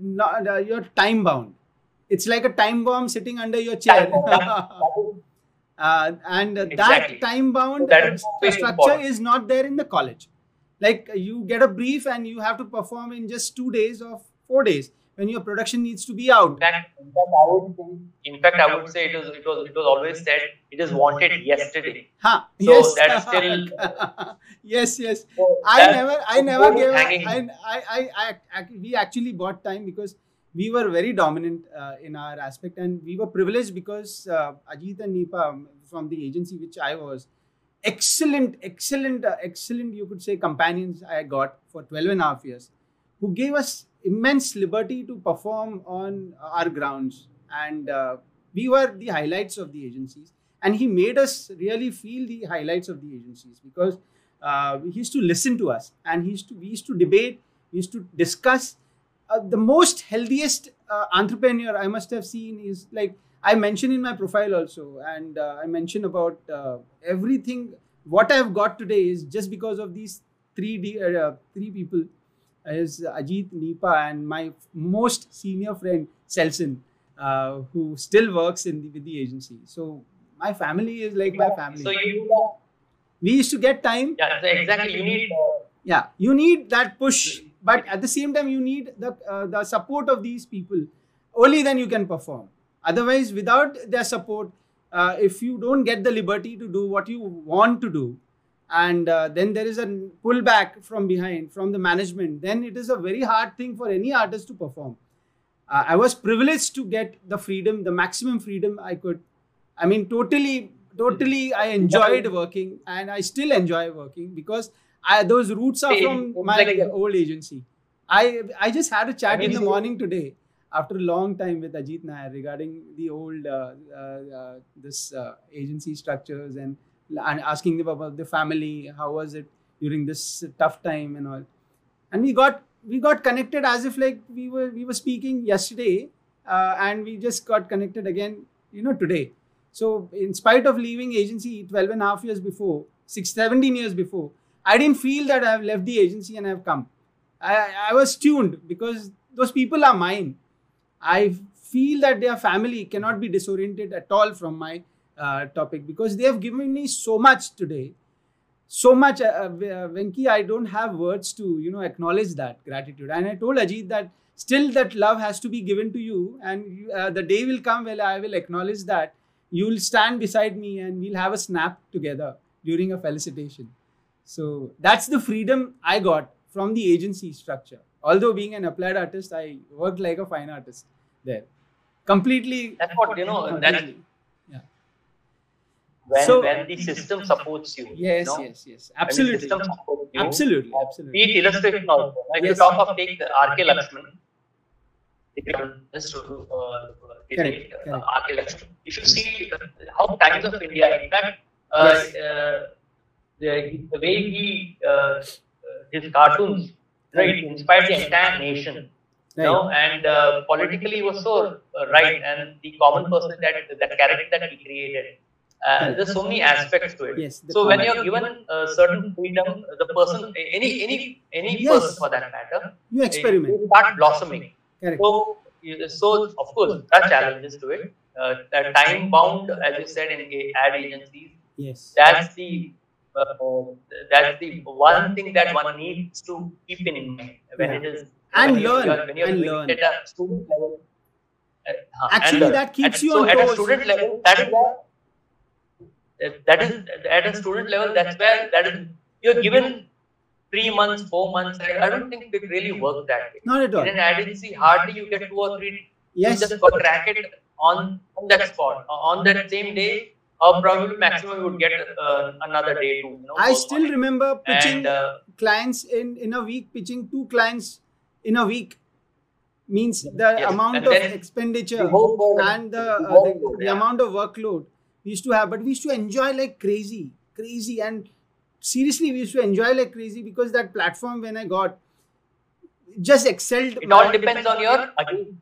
not uh, you're time bound. It's like a time bomb sitting under your chair. Uh, and uh, Exactly. that time bound That structure important. is not there in the college. Like you get a brief and you have to perform in just two days or four days when your production needs to be out In fact, in fact, I would say, in fact, I would say it was it was it was always said it is wanted yesterday. huh So yes that's still- yes yes So I never, I never gave. hanging. I, I, I, I, I, we actually bought time because we were very dominant uh, in our aspect, and we were privileged because uh, Ajit and Nipa um, from the agency which I was, excellent, excellent, uh, excellent. You could say companions I got for 12 and a half years, who gave us immense liberty to perform on our grounds. And uh, we were the highlights of the agencies. And he made us really feel the highlights of the agencies because uh, he used to listen to us and he used to, we used to debate, we used to discuss. Uh, the most healthiest uh, entrepreneur I must have seen is like I mentioned in my profile also, and uh, I mentioned about uh, everything. What I have got today is just because of these three three people, is Ajit, Nipa, and my most senior friend Selson, uh, who still works in the, with the agency. So my family is like my family. So you, we used to get time. yeah, so exactly. You need Yeah, you need that push, but at the same time, you need the uh, the support of these people. Only then you can perform. Otherwise, without their support, uh, if you don't get the liberty to do what you want to do, and uh, then there is a pullback from behind from the management, then it is a very hard thing for any artist to perform. Uh, I was privileged to get the freedom, the maximum freedom I could. I mean, totally, totally, I enjoyed working, and I still enjoy working because I, those roots are from my old agency. I I just had a chat in the morning today after a long time with Ajit Nair regarding the old uh, uh, uh, this uh, agency structures and, and asking them about the family. How was it during this tough time and all? And we got we got connected as if like we were we were speaking yesterday, uh, and we just got connected again, you know, today. So in spite of leaving agency 12 and a half years before, six, 17 years before, I didn't feel that I have left the agency and I have come. I, I was tuned because those people are mine. I feel that their family cannot be disoriented at all from my uh, topic because they have given me so much today. So much, uh, uh, Venki, I don't have words to, you know, acknowledge that gratitude. And I told Ajit that still that love has to be given to you. And uh, the day will come where I will acknowledge that. You will stand beside me and we'll have a snap together during a felicitation. So that's the freedom I got from the agency structure. Although being an applied artist, I worked like a fine artist there. Completely. that's what you know. That's. When So- when the system supports you. Yes, you know? yes, yes. The Absolutely. you, Absolutely. Absolutely. Be it illustration also. If you talk of take R.K. Laxman, if you uh, Correct, take, uh, correct. R.K. Laxman, if you see uh, how Times of India, in fact, uh, Yes. uh, the, the way he uh, uh, his cartoons right inspired the entire nation. You know, and uh, politically he was so uh, right, and the common person that that character that he created. Uh, there's so many aspects to it. Yes, So when you're given a certain freedom, the person, any any any Yes. person for that matter, You experiment. you start blossoming. Correct. So, so of course, there are challenges to it. Uh, that time bound, as you said, in a- ad agencies, Yes. that's the uh, that's the one thing that one needs to keep in mind when Yeah. it is And when learn, you're- when you're and doing learn. it at a student level. uh, and Actually, learn. that keeps And you so on at a student level. That is that is at a student level. That's where that is you're given three months, four months. I, I don't think it really works that way. Not at all. In an ad agency, hardly you get two or three. Yes. You just got track it on on that spot on that same day. Or probably maximum you would get uh, another day to. You know, I still on remember pitching And uh, clients in, in a week, pitching two clients in a week means the Yes, amount and of expenditure the whole world- and the, the uh, the, the yeah. amount of workload we used to have. But we used to enjoy like crazy, crazy. And seriously, we used to enjoy like crazy because that platform when I got just excelled. it all depends on your again.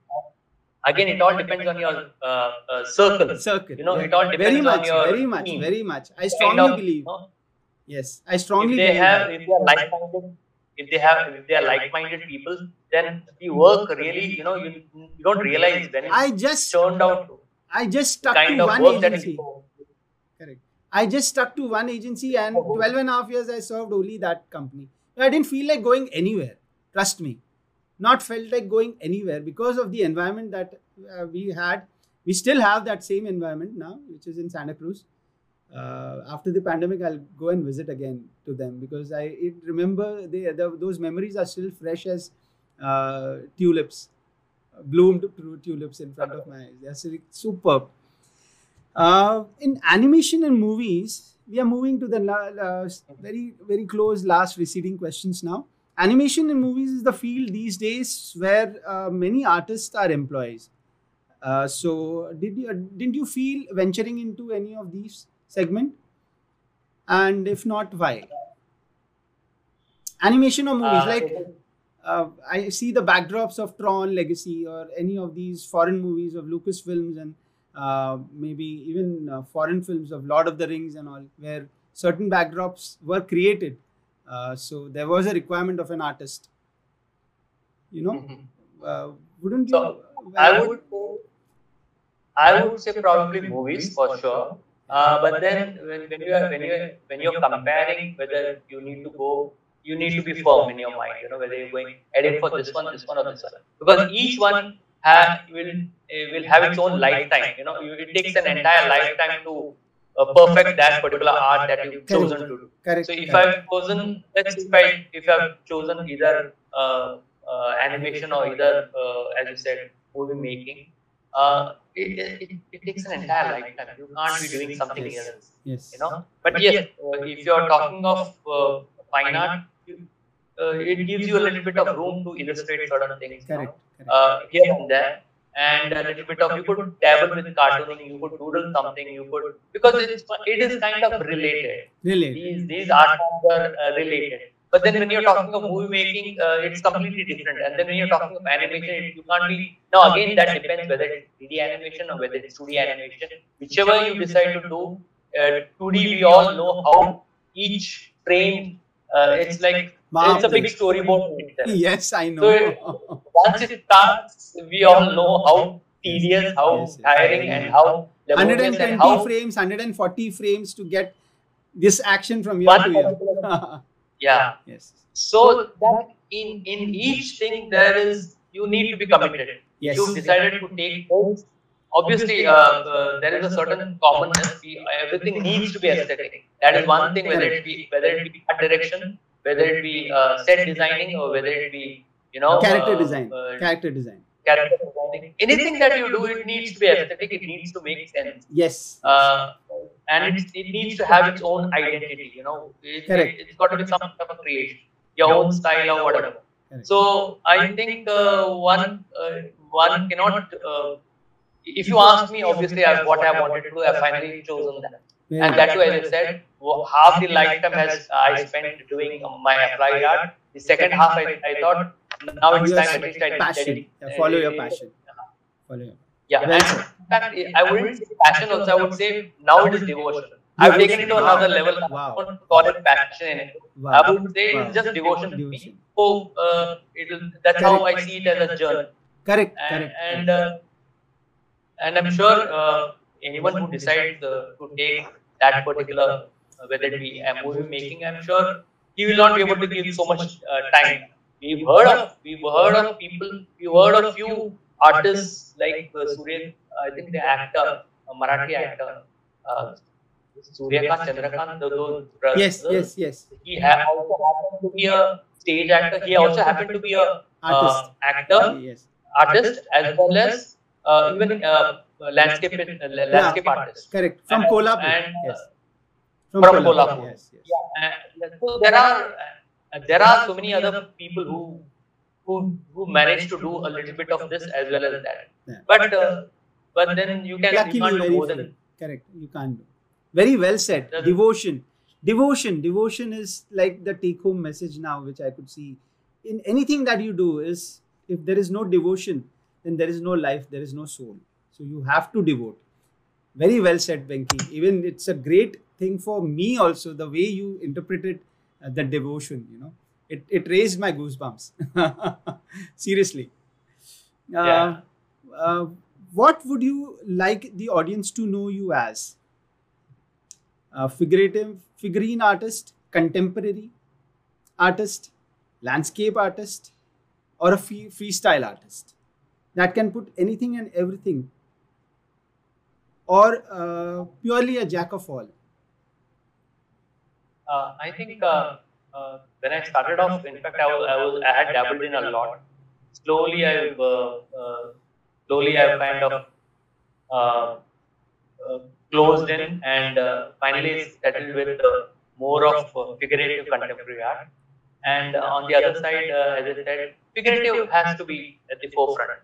Again, it all depends on your uh, uh, circle. circle. You know, Yeah. it all very depends much, on your very much, team. very much. I strongly of, believe. you know, Yes, I strongly if they believe. have, that. if they are like-minded, if they have, if they are like-minded people, then the work really, you know, you, you don't realize when I just, turned out I just stuck kind to one agency. Correct. I just stuck to one agency and Oh. 12 and a half years I served only that company. I didn't feel like going anywhere. Trust me. Not felt like going anywhere because of the environment that uh, we had. We still have that same environment now, which is in Santa Cruz. Uh, after the pandemic, I'll go and visit again to them because I it, remember they, the, those memories are still fresh as uh, tulips, bloomed tu- tulips in front of my eyes. They're still superb. Uh, in animation and movies, we are moving to the la- very very close last receding questions now. animation and movies is the field these days where uh, many artists are employees. Uh, so, did you didn't you feel venturing into any of these segment? And if not, why? Animation or movies Uh, like uh, I see the backdrops of Tron Legacy or any of these foreign movies of Lucasfilms and uh, maybe even uh, foreign films of Lord of the Rings and all, where certain backdrops were created. Uh, so there was a requirement of an artist. You know, Mhm. uh, wouldn't you? So, I would I would say probably movies for sure. Uh, but then when, when you are when you are when you're comparing whether you need to go you need to be firm in your mind, you know, whether you're going edit for this one, this one, or this one. Because each one ha- will eh, will have its own lifetime. You know, you, it takes an entire lifetime to uh, perfect that particular art that you've chosen to do. correct. So if. I've chosen, let's say if I if I've chosen either uh, uh, animation or either, uh, as you said, movie making, uh, it, it, it takes an entire lifetime. You can't be doing something else, yes, you know. But yes, uh, if you're talking of uh, fine art, you- uh, it gives you a little bit of room to illustrate certain things, correct, correct. uh, here and there. And a little bit of you could dabble with cartooning, you could doodle something, you could because it's it is kind of related really, these these art forms are uh, related. But then when you're talking of movie making, uh, it's completely different. And then when you're talking of animation, it- you can't be. Now again, that depends whether it's 3D animation or whether it's 2D animation. Whichever you decide to do, uh, 2D we all know how each frame. Uh, it's like it's a big storyboard. in itself. yes, I So know. once it starts, we all know how tedious, how Yes, yes. tiring, and how laborious and 120 how frames, 140 frames to get this action from year to year. yeah. yes, So that in in each thing there is you need to be committed. yes, You decided to take those. Obviously, uh, uh, there is a certain commonness. We, everything needs to be aesthetic. That is one thing. Whether it be whether it be art direction, whether it be uh, set designing, or whether it be you know character uh, design, uh, character design. character designing. Anything that you do, it needs to be aesthetic. It needs to make sense. Yes, Uh, and it, it needs to have its own identity. You know, it, Correct. it, has got to be some type of creation, your own style or whatever. Correct. So I think uh, one uh, one cannot. If you ask me, obviously, I, what I wanted to do, I finally chosen that, Very and that too, as I said, half the lifetime has I spent doing my applied art. The second half, I, I thought now it's time at least I passion. Yeah, follow your uh, passion. Follow your. Yeah, Well and in fact, I wouldn't say passion also. I would say now it is devotion. I've taken it to another level. I Wow. don't call it passion anymore. Wow. I would say Wow. it's just devotion to me. Devotion. So uh, it'll, that's how I see it as a journey. Correct, And correct. and, uh, and I'm sure uh, anyone who decides uh, to take that particular, uh, whether it be a movie making, I'm sure he will not be able to give so much uh, time. We've heard of we've heard of people, we've heard of few artists like uh, Surya, I think the actor, a Marathi actor, uh, Suryakant Chandrakant, those brothers. yes, yes, yes. He ha- also happened to be a stage actor. He also happened to be a uh, Artist. actor, Yes. artist, as well as even uh, landscape uh, landscape artist. Correct. From And- Kolhapur. and, yes. from Kolhapur. Yes, yes. And so there are uh, there are so many other people who who who manage to do a little bit of this as well as that. Yeah. But uh, but then you can you can't do very more few. than Correct. You can't do. Very well said. Doesn't- Devotion. Devotion. Devotion is like the take home message now, which I could see. In anything that you do, is if there is no devotion, then there is no life, there is no soul. So you have to devote. Very well said, Venki. Even it's a great thing for me also, the way you interpreted uh, the devotion, you know. It, it raised my goosebumps. Seriously. Uh, Yeah. uh, what would you like the audience to know you as? A figurative figurine artist, contemporary artist, landscape artist, or a free, freestyle artist that can put anything and everything, or uh, purely a jack of all. Uh, I think uh, uh, when I started off, in fact, I was, I was I had dabbled in a lot. Slowly, I've uh, uh, slowly I've kind of closed in and finally settled with more of figurative contemporary art. and on the other side, as I said, figurative has to be at the forefront.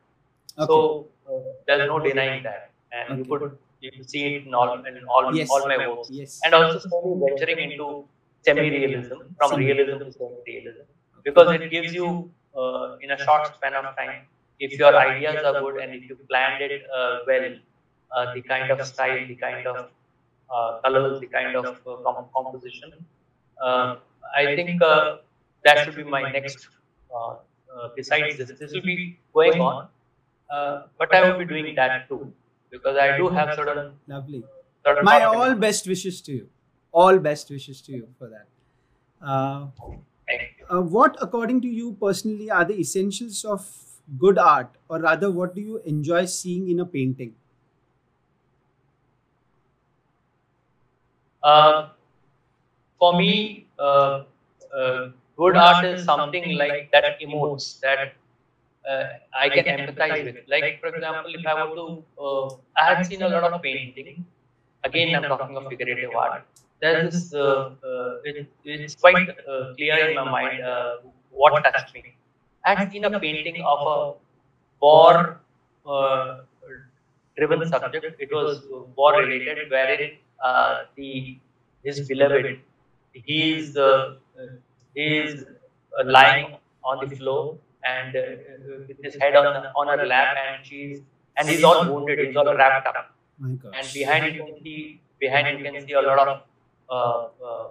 Okay. So uh, there's no denying that, and you could you could see it in all in all, Yes. all my works, yes. and also slowly venturing into semi-realism from Semi- realism to semi-realism because it gives you uh, in a short span of time if your ideas are good and if you planned it uh, well, uh, the kind of style, the kind of uh, colors, the kind of uh, composition. I think uh, that should be my next. Uh, uh, besides this, this will be going on, uh, but I will be doing that too because I do have certain. Lovely. certain My all best wishes to you. All best wishes to you for that. Uh, Thank you. uh, what, according to you personally, are the essentials of good art, or rather, what do you enjoy seeing in a painting? Uh, for me, uh, uh, good art is something like that emotes that uh, I can empathize with. Like, for example, if I were to, uh, I had seen a lot of painting. Again, I'm talking of figurative art. There's this, uh, uh, it, it's quite uh, clear in my mind uh, what touched me. I had seen a painting of a war uh, driven subject. It was war related, wherein uh, the his beloved, he is uh, he is uh, lying on the floor and uh, with his head on on her lap, and she's and he's all wounded. He's all wrapped up, and behind you can see behind you can see a lot of uh, uh,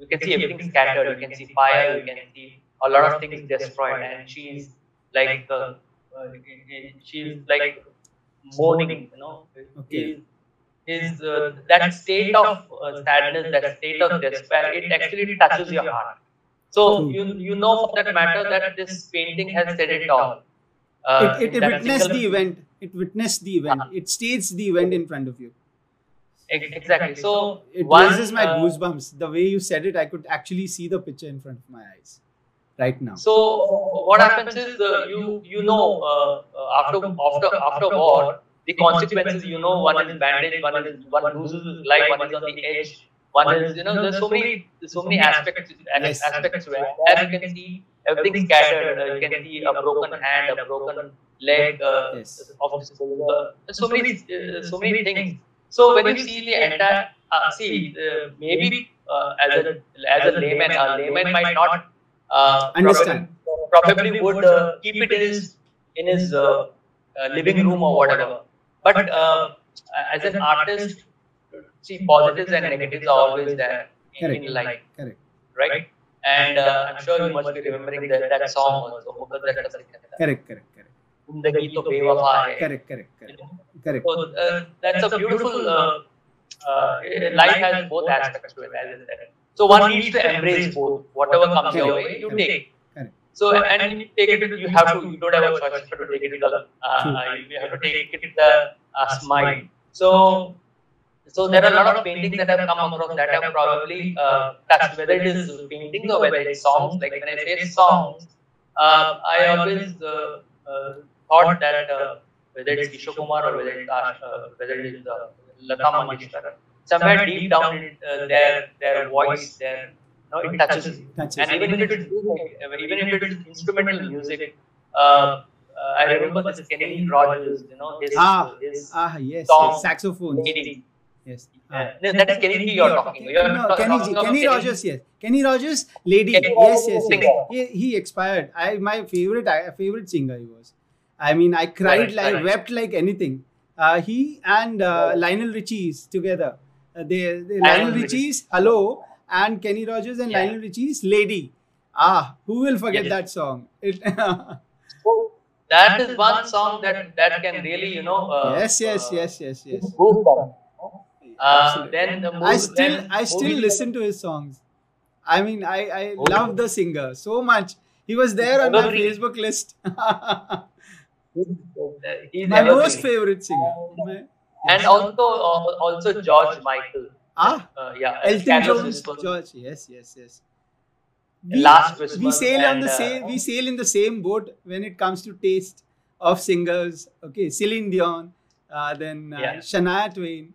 you can see everything scattered. You can see fire. You can see a lot of things destroyed, and she's like uh, uh, she's like mourning. You know, Okay. is uh, that state of sadness, that state of despair, it actually touches your heart. So you you know for that matter that this painting has said it all. Uh, it, it, it witnessed the event. It witnessed the event. It states the event in front of you. Exactly. So It one, raises my uh, goosebumps. The way you said it, I could actually see the picture in front of my eyes right now. So what happens is uh, you you know uh, uh, after after after war the consequences you know one is bandaged, one is one loses life, one is on the edge, one is you know there's so many there's so many aspects Yes. aspects where as you can see everything scattered. Uh, you can see a broken hand, a broken leg uh, Yes. of. There's so many uh, so many things. So when you see the entire uh, see uh, maybe uh, as a as a layman, a layman might not uh, Understand. Probably, probably would uh, keep it in his in his uh, uh, living room or whatever. But uh, as an artist, see positives and negatives are always there in, Correct. in life, Correct. right? And uh, I'm sure you must be remembering that, that song also. Muqaddar ka Sikandar. Correct. Correct. Correct. Zindagi to bewafa hai. Correct. Correct. Correct. Correct. So uh, that's a beautiful. Uh, uh, life has both aspects to it, as I said. So one needs to embrace both. Whatever comes your way, you take. Correct. So and you take it. You have to. You don't have a choice. You to take it with the. True. Uh, you have to take it with the uh, smile. So. So there are a lot of paintings that have come across that have probably uh, touched, whether it is paintings or whether it's songs. Like when I say songs, uh, I always uh, uh, thought that uh, whether it's Kishore Kumar or whether it's Ash, uh, whether it is uh, Lata Mangeshkar, somewhere deep down in uh, their their voice, their know, it touches you. And even if it is even if it is instrumental music, uh, uh, I remember this Kenny Rogers, you know, his Ah. his Ah, yes. Saxophone. Lady. Yes. Uh, no, that is Kenny G you're talking. You're no, talk- Kenny, talking G, about Kenny Rogers, yes. Kenny Rogers, lady, Kenny yes, Rogers yes, yes. He, he expired. I my favorite, I, favorite singer he was. I mean, I cried Correct, like, correct. wept like anything. Uh, he and uh, Right. Lionel Richie's together. Uh, they, they, Lionel Lionel Richie's Hello and Kenny Rogers and Yeah. Lionel Richie's Lady. Ah, who will forget Yes. that song? It, So that is one song that that can really, you know. Uh, yes, yes, uh, yes, yes, yes. Uh, then the I still then I still listen to his songs. I mean I, I Oh, love yeah. the singer so much. He was there on my Facebook list. my most favorite singer. And also, uh, also George Michael. ah, Uh, yeah, Elton Jones, George. Yes, yes, yes. Last we Christmas sail on the uh, same we sail in the same boat when it comes to taste of singers. Okay, Celine Dion, uh, then uh, Yeah. Shania Twain.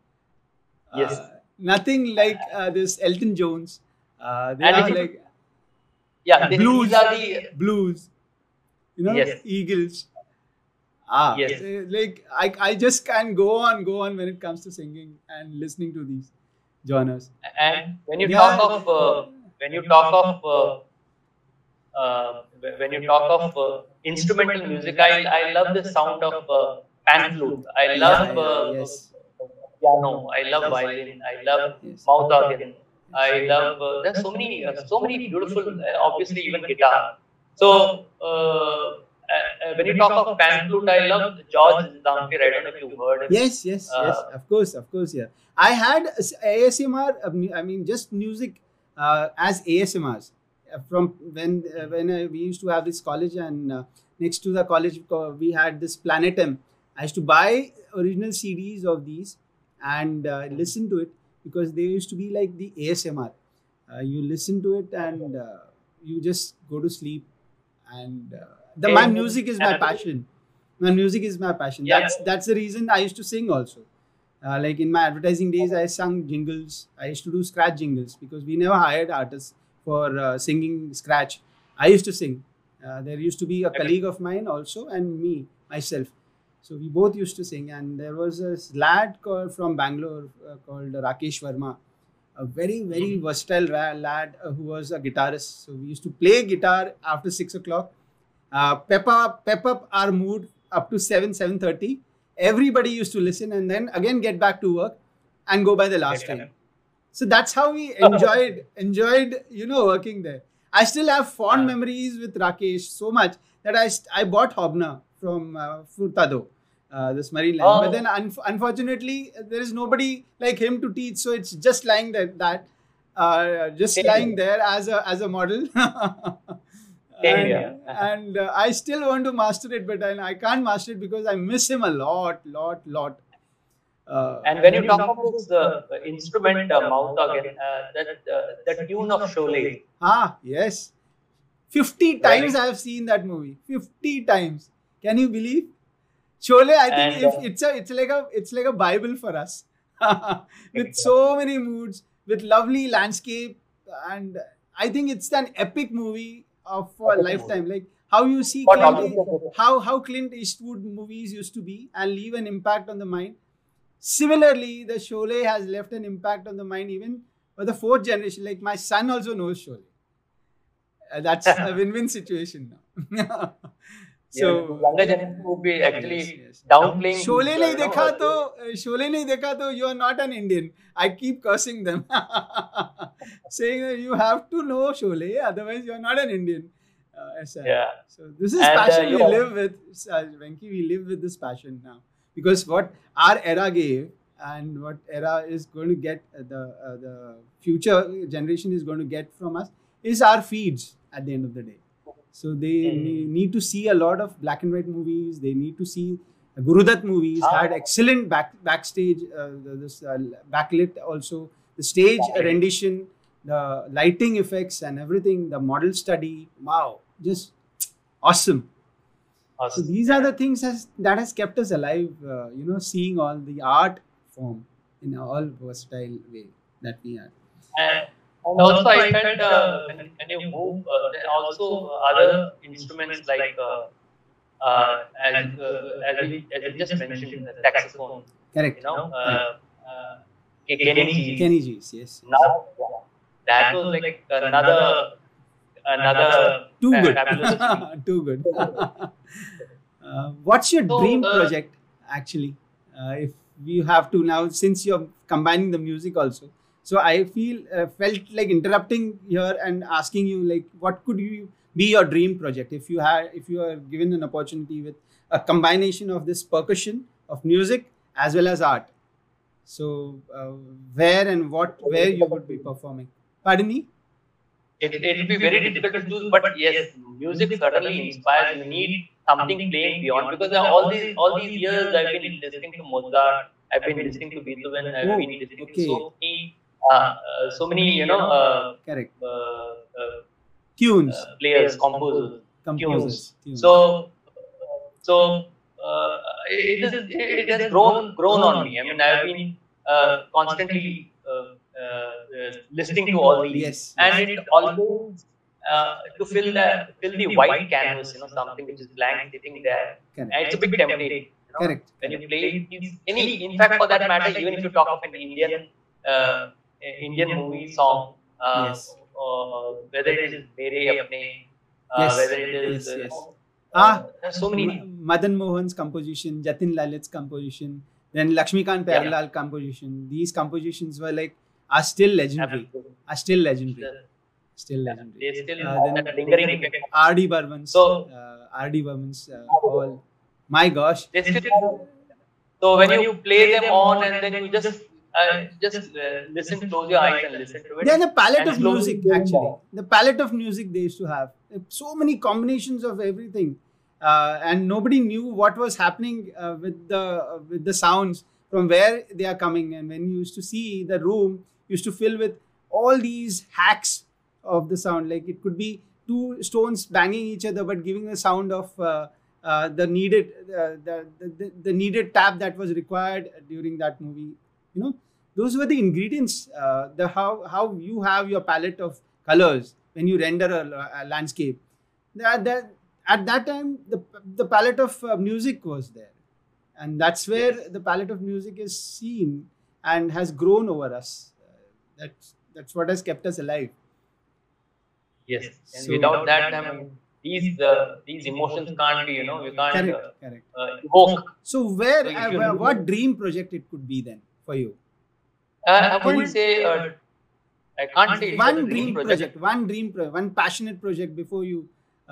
Uh, Yes. nothing like uh, this Elton Jones. Uh, they And are you- like yeah, these Blues. are the blues, you know, Yes. Eagles. Ah, Yes. eh, like I, I just can go on, go on when it comes to singing and listening to these genres. and when you Yeah. talk of uh, when you talk of uh, uh, when you talk of uh, instrumental music, I, I love the sound of uh, pan flute. I love yeah, uh, yes. Piano. I love violin. I love Yes. mouth organ. I love. Uh, there's so many, uh, so many beautiful. Uh, obviously, even guitar. So uh, uh, when you talk of pan flute, I love George Zamfir. I don't know if you've heard. him. Yes, yes, yes. Uh, Of course, of course, yeah. I had ASMR. uh, I mean, just music uh, as ASMRs Uh, from when uh, when uh, we used to have this college, and uh, next to the college we had this Planet I used to buy original CDs of these and uh, listen to it because they used to be like the ASMR. Uh, you listen to it and uh, you just go to sleep. And uh, the my music is my passion. My music is my passion. That's that's the reason I used to sing also. Uh, like in my advertising days, I sung jingles. I used to do scratch jingles because we never hired artists for uh, singing scratch. I used to sing. Uh, there used to be a colleague of mine also, and me myself. So we both used to sing, and there was a lad called, from Bangalore uh, called Rakesh Verma, a very very versatile ra- lad uh, who was a guitarist. So we used to play guitar after six o'clock, uh, pep up pep up our mood up to seven seven thirty. Everybody used to listen, and then again get back to work and go by the last train. So that's how we enjoyed enjoyed you know working there. I still have fond Ah. memories with Rakesh so much that I I bought Hobna from uh, Furtado, uh, this marine line. Oh. But then un- unfortunately there is nobody like him to teach, so it's just lying there that uh, just Same lying here. there as a as a model. Same and and uh, I still want to master it, but I, I can't master it because I miss him a lot, lot, lot. Uh, And when you talk about this uh, instrument uh, mouth again, uh, that uh, the tune of Sholay, Ah, yes. 50 times I have seen that movie. 50 times. Can you believe? Sholay, I think And, if uh, it's a it's like a it's like a Bible for us. with so many moods, with lovely landscape, and I think it's an epic movie of a lifetime. Like how you see Clint, how how Clint Eastwood movies used to be and leave an impact on the mind. Similarly, the Sholay has left an impact on the mind even for the fourth generation. Like my son also knows Sholay. Uh, that's a win-win situation now. so younger generation would be actually yes, yes. downplaying Sholay nahi dekha to eh, Sholay nahi dekha to you are not an indian. I keep cursing them. Saying that you have to know Sholay otherwise you are not an indian. Uh, yeah. So this is and, passion uh, we live with uh, venki we live with this passion now. Because what our era gave and what era is going to get uh, the uh, the future generation is going to get from us is our feeds at the end of the day. So they Mm. need to see a lot of black and white movies. They need to see Guru Dutt movies Ah. had excellent back backstage, uh, this uh, backlit also the stage rendition, the lighting effects and everything, the model study. Wow, just awesome. So these are the things has, that has kept us alive. Uh, you know, seeing all the art form in all versatile way that we are. And, and also, I felt uh, when, when you move, uh, there are also other instruments like, uh, uh, as, uh, as, we, as you just mentioned, the saxophone, Correct. you know, uh, uh, Kenny G. Kenny G's, yes. Now, that was like another, another Too good. Too good. uh, what's your So, dream uh, project actually? Uh, if you have to now, since you're combining the music also, so I feel uh, felt like interrupting here and asking you like, what could you be your dream project if you had if you are given an opportunity with a combination of this percussion of music as well as art. So uh, where and what where you would be performing? Pardon me. It it will be very difficult to choose, but yes, music certainly inspires. You need something playing beyond because all these all these years I've been listening to Mozart, I've been listening to Beethoven, I've Oh, been listening okay. to so many, uh, uh, so many you know uh, Correct. uh, uh, Tunes. uh, players, composers. composers. tunes. So so uh, it is it has grown grown on me. I mean I've been uh, constantly uh, uh, uh, listening to all these yes. and it always uh, to fill the fill the white canvas, you know, something which is blank sitting there. Correct. And it's a big tempting. You know? Correct. When you play any, in fact, for that matter, even if you talk of an Indian uh, Indian movie song, uh, Yes. uh, whether it is Mere Apne, uh, Yes. whether it is, Yes, uh, yes. uh, Ah, so many. Ma- Madan Mohan's composition, Jatin Lalit's composition, then Lakshmikant Parallel Yeah. Pyarelal composition. These compositions were like are still legendary. Absolutely. Are still legendary. The- Still legendary. They still Uh, then- lingering. R.D. Burman's. So- uh, R.D. Burman's. Uh, all. My gosh. Still. So when when you play them on and then you just uh, just uh, listen, close your eyes and listen to it. They're the palette and of slowly music, go actually. down. The palette of music they used to have. So many combinations of everything. Uh, and nobody knew what was happening uh, with the uh, with the sounds from where they are coming. And when you used to see the room, used to fill with all these hacks of the sound. Like it could be two stones banging each other, but giving the sound of uh, uh, the needed uh, the, the the needed tap that was required during that movie. You know, those were the ingredients. Uh, the how how you have your palette of colors when you render a, a landscape. That, that at that time the the palette of uh, music was there, and that's where Yes. the palette of music is seen and has grown over us. Uh, that's that's what has kept us alive. Yes. And So- without that, I mean, these uh, these emotions can't be, you know, you can't Correct, uh, correct. uh, evoke. So where, So uh, where- what dream project it could be then for you? Uh, I wouldn't say. Uh, I can't say One dream project, one dream, pro- one passionate project before you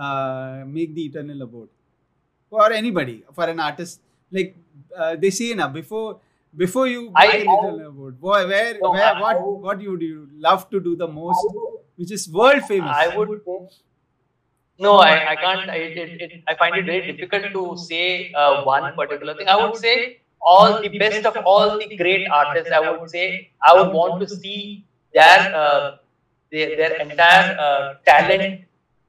uh, make the eternal abode for anybody, for an artist. Like uh, they say now, before before you I- make an eternal abode, boy, where, No, where, I- what, what you do you love to do the most, which is world famous. I would. No, I, I can't. I, it, it, I find it very difficult to say uh, one particular thing. I would say all the best of all the great artists. I would say I would want to see their uh, their, their entire uh, talent.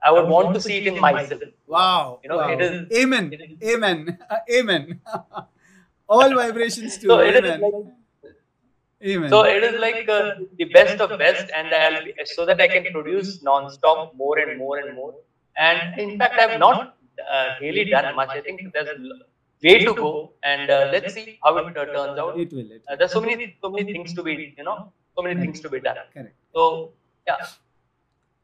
I would want to see it in myself. Wow, You know, wow. it is- Amen, it is- amen, amen. all vibrations to So it is amen. like- amen. So it is like uh, the best of best, and I'll be, so that I can produce non-stop more and more and more. And in fact, I've not uh, really done much. I think there's l- way to go, and uh, let's see how it uh, turns out. it will. It Uh, will. there's so many, so many things to be, you know, so many things to be done. Correct. So yeah,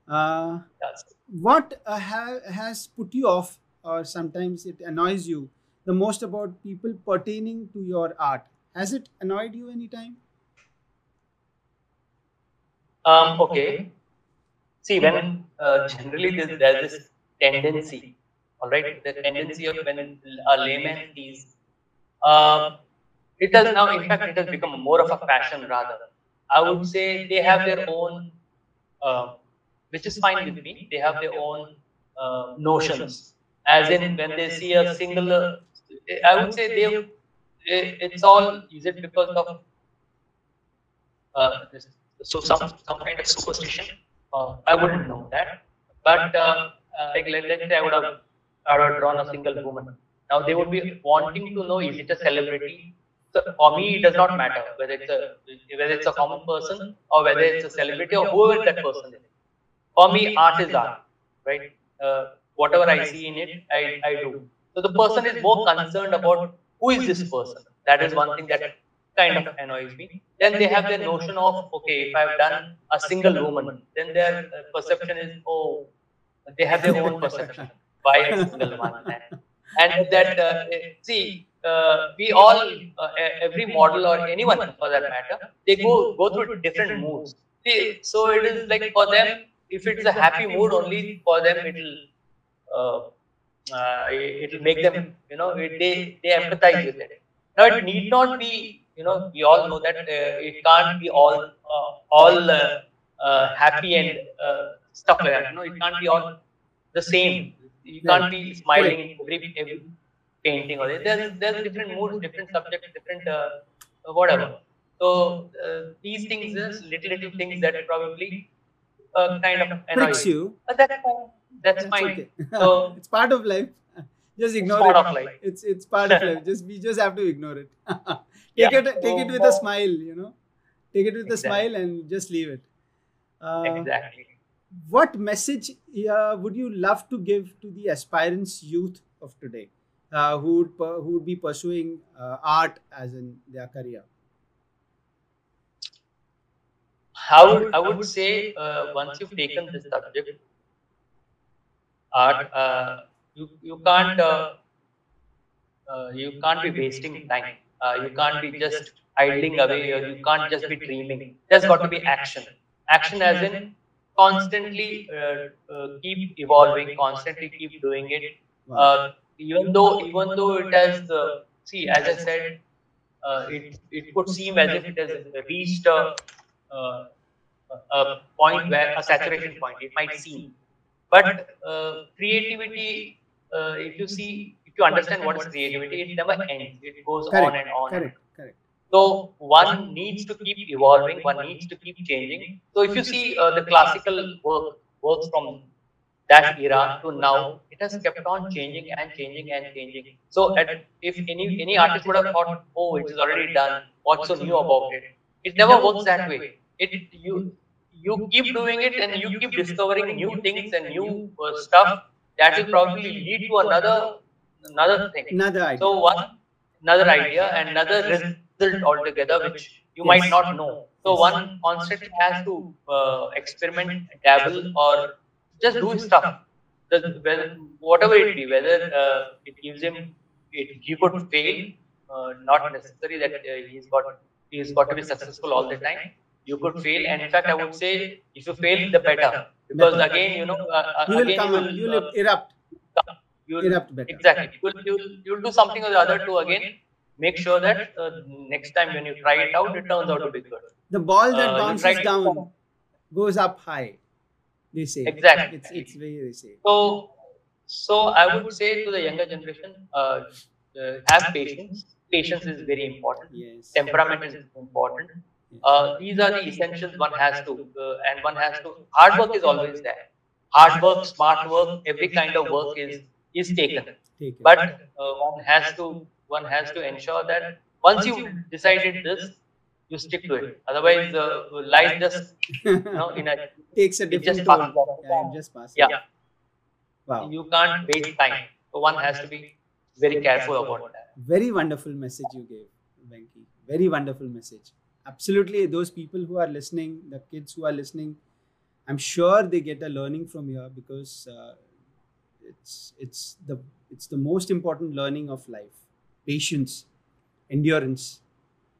Uh, that's what uh, ha- has put you off or sometimes it annoys you the most about people pertaining to your art has it annoyed you anytime Um, okay. See, when uh, generally there's, there's this tendency, all right, the tendency of when a layman sees, um, it has now, in fact, it has become more of a fashion rather. I would say they have their own, uh, which is fine with me, they have their own uh, notions. As in, when they see a single I would say they, it's all, is it because of uh, so some some kind of superstition. Uh, I wouldn't know that, but uh, uh, like let, let's say I would have Have drawn a single woman. Now they would be wanting to know is it a celebrity? So for me, it does not matter whether it's a whether it's a common person or whether it's a celebrity or whoever that person is. For me, art is art, right? Uh, whatever I see in it, I, I do. So the person is more concerned about who is this person. That is one thing that kind of annoys me. Then they have their notion of, okay, if I've done a single woman, then their uh, perception is, oh, they have their own perception. Why a single one? And that, uh, see, uh, we all, uh, every model or anyone for that matter, they go go through different moods. See, so it is like for them, if it's a happy mood only, for them it'll uh, uh, it will make them, you know, it, they they empathize with it. Now it need not be, you know, we all know that uh, it can't be all all happy and stuff like that. You know, it can't be all the same. You can't be smiling in every, every painting or there's there's different moods, different subjects, different uh, whatever. So uh, these things, is little little things that probably uh, kind of annoy pricks you But that's fine. That's, that's fine. okay So- it's part of life just ignore part it of life. it's it's part of life just we just have to ignore it take Yeah. it take it with a smile you know take it with a smile and just leave it uh, Exactly. What message uh, would you love to give to the aspirants youth of today uh, who would per- who would be pursuing uh, art as in their career I would, I would say uh, once you've taken this subject, art, uh, you, you can't uh, uh, you can't be wasting time. Uh, you can't be just idling away, or you can't just be dreaming. There's got to be action. Action as in constantly uh, uh, keep evolving, constantly keep doing it. wow. Uh, even though even though it has uh, see as I said, uh, it it could seem as if it has reached a, uh, a point where a saturation point. It might seem, but uh, creativity. Uh, if you see, if you understand what is creativity, it never ends. It goes on and on. correct correct So one needs to keep evolving. One needs to keep changing. So if you see uh, the classical work works from that era to now, it has kept on changing and changing and changing. So at, if any any artist would have thought, oh, it is already done. What's so new about it? It never works that way. It you you keep doing it and you keep discovering new things and new uh, stuff that will probably lead to another another thing. another idea So one another idea and another altogether, which you might Yes. not know. So one constantly has to uh, experiment, dabble, or just do stuff. The, whether, whatever it be, whether uh, it gives him, it, he could fail. Uh, not necessary that uh, he's got he's got to be successful all the time. You could fail, and in fact, I would say if you fail, the better. Because again, you know, uh, you will again, come you will, you will uh, erupt you'll erupt better Exactly. You'll, you'll, you'll do something or the other to again make sure that uh, next time when you try it out, it turns out to be good. the ball that Uh, bounces down goes up high they say Exactly. it's it's very say So, so I would say to the younger generation, uh, uh, have patience. Patience is very important. yes Temperament is important. Uh, these are the essentials one has to, uh, and one has to. Hard work is always there. Hard work, smart work, every kind of work is is taken. but uh, one has to one has to ensure that once you decided this you stick to it. otherwise uh, life just you know in a takes a it different just toll yeah, just passes. Yeah. Wow. You can't waste time. so one has to be very careful about that. Very wonderful message you gave Venki. very wonderful message. Absolutely those people who are listening the kids who are listening i'm sure they get a learning from here because uh, it's it's the it's the most important learning of life patience endurance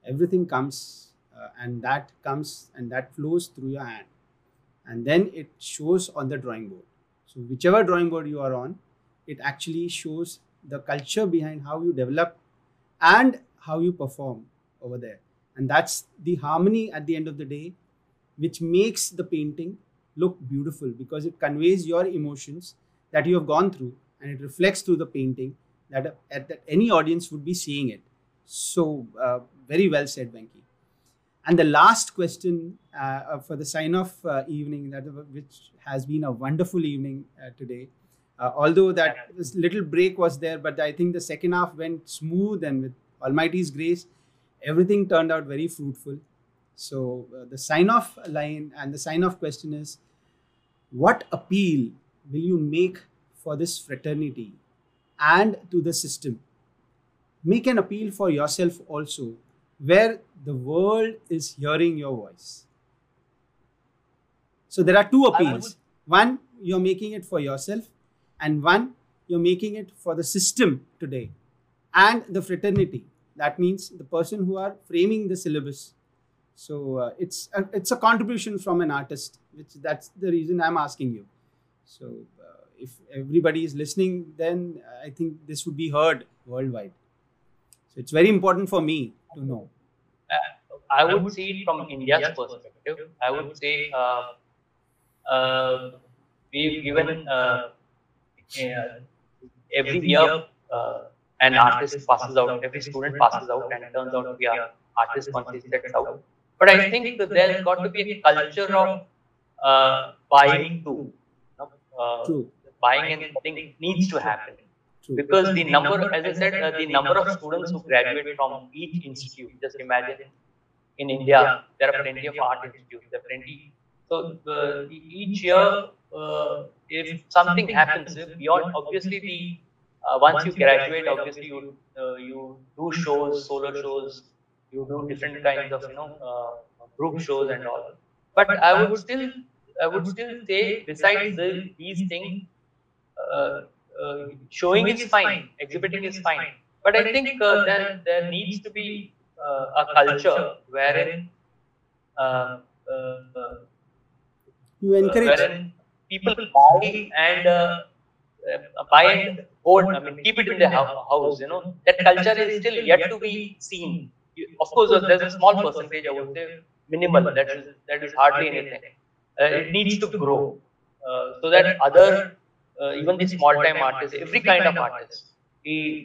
everything comes uh, and that comes and that flows through your hand. And then it shows on the drawing board. So whichever drawing board you are on it actually shows the culture behind how you develop and how you perform over there. And that's the harmony at the end of the day which makes the painting look beautiful because it conveys your emotions that you have gone through and it reflects through the painting that, uh, that any audience would be seeing it. So uh, very well said venki. And the last question uh, uh, for the sign off uh, evening that which has been a wonderful evening uh, today. Uh, although that little break was there but i think the second half went smooth and with almighty's grace everything turned out very fruitful. So uh, the sign off line and the sign off question is what appeal will you make for this fraternity and to the system. Make an appeal for yourself also where the world is hearing your voice. So there are two appeals. one you're making it for yourself and one you're making it for the system today and the fraternity. That means the person who are framing the syllabus. So uh, it's a, it's a contribution from an artist which that's the reason i'm asking you. So uh, if everybody is listening then i think this would be heard worldwide so it's very important for me to know I would see it from India's perspective. I would say uh, uh, we've given uh, uh, every year uh, an artist passes out, every student passes out and turns out to be an artist once he sets out. But I think that there's got to be a culture of uh, buying too. Uh, true buying and needs to happen because the number, as I said, uh, the number of students who graduate from each institute, just imagine in India, there are plenty of art institutes, there are plenty. So so uh, each year, uh, if something happens beyond, obviously the uh, once you graduate, obviously you uh, you do shows, solo shows, you do different kinds of you know uh, group shows and all. But I would still I would still say besides the, these things, uh, uh, showing is fine, exhibiting is fine. But I think uh, there there needs to be a culture wherein you encourage wherein people buy and buy and hold, I mean, keep it in the house, you know, that culture is still yet to be seen. Of course, there's a small percentage, I would say, minimal, that is, that is hardly anything. Uh, it needs to grow. uh, so that other, uh, Uh, uh, even the small time artists, every kind of artist,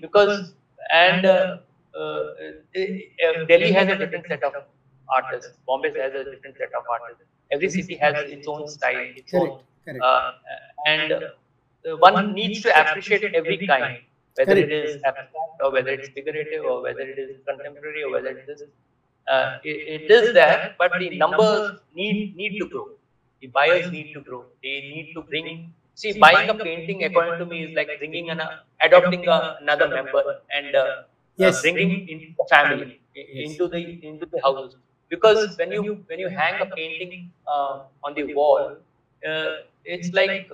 because, and uh, uh, Delhi has a different set of artists, Bombay has a different set of artists. Every city has its own style, its correct, own, correct. Uh, and one needs to appreciate every kind, whether it is abstract or whether it's figurative or whether it is contemporary or whether it is. Uh, it, it is there, but the numbers need need to grow. The buyers need to grow. They need to bring. See, buying a painting, according to me, is like bringing an adopting a, another member and uh, yes. uh, bringing into the family, yes. into the into the house. Because when you when you hang a painting uh, on the wall, uh, it's like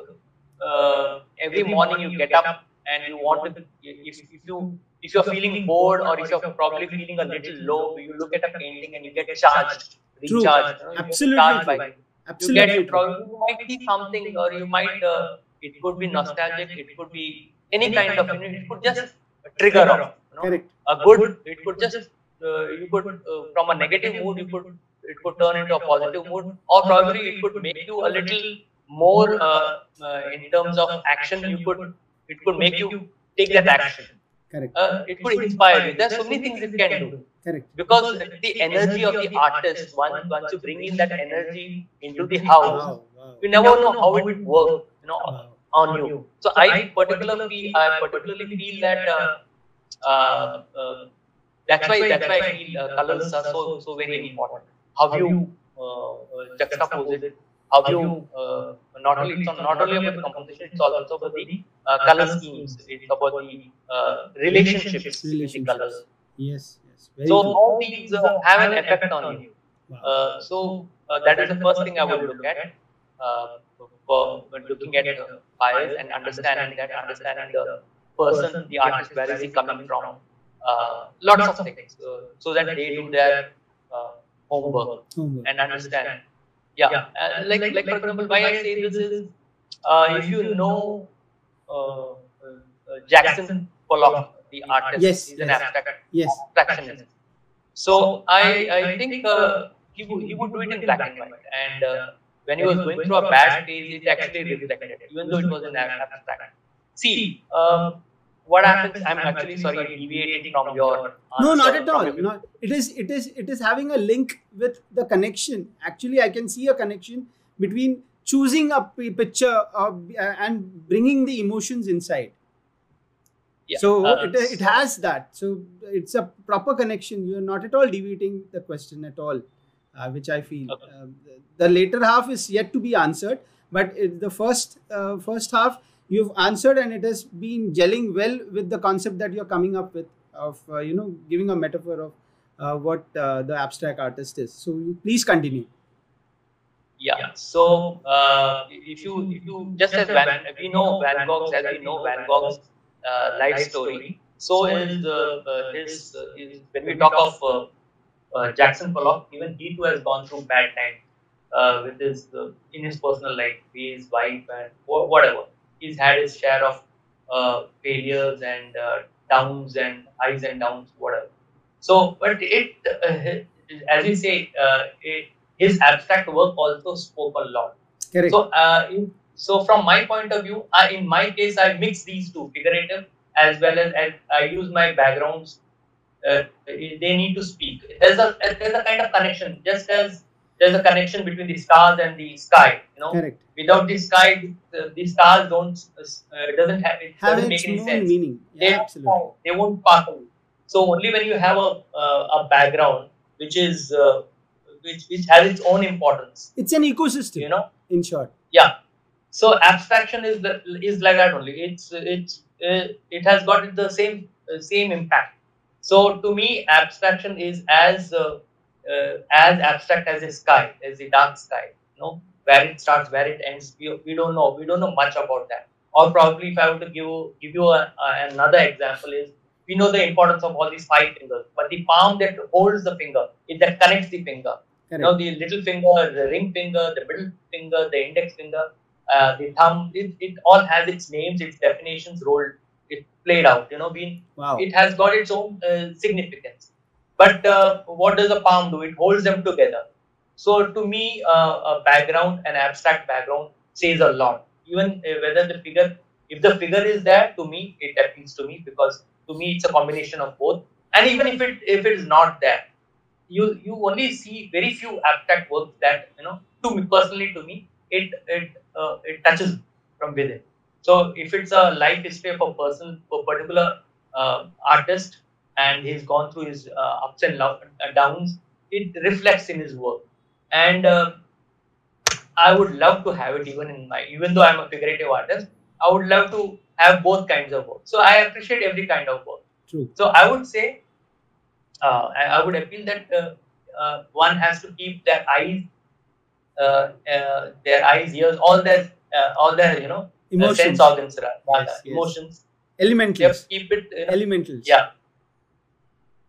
uh, every morning you get up and you want to if, if you if you're feeling bored or if you're probably feeling a little low you look at a painting and you get charged True. recharged you know, Absolutely charged by it. Absolutely. you get you might see something or you might uh, it could be nostalgic it could be any kind of it could just trigger off you know? Correct. a good it could just uh, you could uh, from a negative mood you could it could turn into a positive mood. or probably it could make you a little more uh, uh, in terms of action you could it could make you take that action. Correct. uh, it could inspire you. there's so many things it can do Correct. because the energy of the artist once once you bring in that energy into the house Wow. Wow. you never know how it would work you know Wow. on you so i particularly i particularly feel that uh, uh, uh, that's why that's why i feel uh, colors are so so very important how do you uh, uh, juxtapose it how do you uh, not only it's not only about the composition it's also about the uh, color schemes it's about the uh, relationships with the colors Yes. Yes. Very so true. all these uh, have an effect on you Wow. uh, so uh, that is the first thing I would look at uh, for looking at uh, buyers and understanding that, understanding the person, the artist, where is he coming from, uh, lots of things, uh, so that they do their uh, homework Homework. and understand. Yeah, uh, like like for example, why I say this is, uh, if you know uh, uh, Jackson Pollock, the artist, Yes, an yes. abstract Yes. abstractionist. So I I think uh, he would he would do it in black and white, and uh, when he was going through a bad phase, it actually reflected, even though it was in ab- abstract. See, um, what happens? I'm actually sorry deviating from your No, not at all. Not. It is. It is. It is having a link with the connection. Actually, I can see a connection between choosing a picture uh, and bringing the emotions inside. Yeah, So uh, it, it has that. So it's a proper connection. You are not at all deviating the question at all, uh, which I feel. Okay. Um, the later half is yet to be answered, but it, the first uh, first half you've answered, and it has been gelling well with the concept that you're coming up with of uh, you know giving a metaphor of uh, what uh, the abstract artist is. So you please continue. Yeah. So uh, if you if you just as Van, we know Van Gogh's as we know Van Gogh's uh, life story. So is uh, uh, his, uh, his when we talk of uh, uh, Jackson Pollock, even he too has gone through bad time uh, with his uh, in his personal life, be his wife and whatever. He's had his share of uh, failures and uh, downs and highs and downs, whatever. So, but it, uh, as we say, uh, it, his abstract work also spoke a lot. Correct. So, uh, in, so from my point of view, I, in my case, I mix these two, figurative as well as, as I use my backgrounds. Uh, they need to speak. There's a there's a kind of connection, just as there's a connection between the stars and the sky. You know, Correct. without the sky, the, the stars don't uh, doesn't have it Have doesn't make any sense meaning. they, absolutely. they won't pass away. So only when you have a uh, a background which is uh, which which has its own importance. It's an ecosystem, You know, in short. yeah. So abstraction is the, is like that only. It's it's uh, it has got the same uh, same impact. So to me, abstraction is as uh, uh, as abstract as the sky, as the dark sky. You know, where it starts, where it ends. We, we don't know. We don't know much about that. Or probably, if I were to give give you a, a, another example, is we know the importance of all these five fingers, but the palm that holds the finger, it that connects the finger. You know, the little finger, the ring finger, the middle finger, the index finger, uh, the thumb. It, it all has its names, its definitions, rolled, it played out. You know, being Wow. it has got its own uh, significance. But uh, what does a palm do? It holds them together. So to me, uh, a background, an abstract background, says a lot. Even uh, whether the figure, if the figure is there, to me it appeals to me because to me it's a combination of both. And even if it if it is not there, you you only see very few abstract works that you know. To me personally, to me, it it uh, it touches from within. So if it's a life history of a person, a particular uh, artist, and he's gone through his uh, ups and uh, downs, it reflects in his work. And uh, I would love to have it even in my, even though I'm a figurative artist, I would love to have both kinds of work. So I appreciate every kind of work. True. So I would say, uh, I, I would appeal that uh, uh, one has to keep their eyes, their eyes, ears, all their, uh, all their, you know, uh, Emotions. sense organs, Yes, yes. emotions. Elementals. You have to keep it. You know, Elementals. yeah,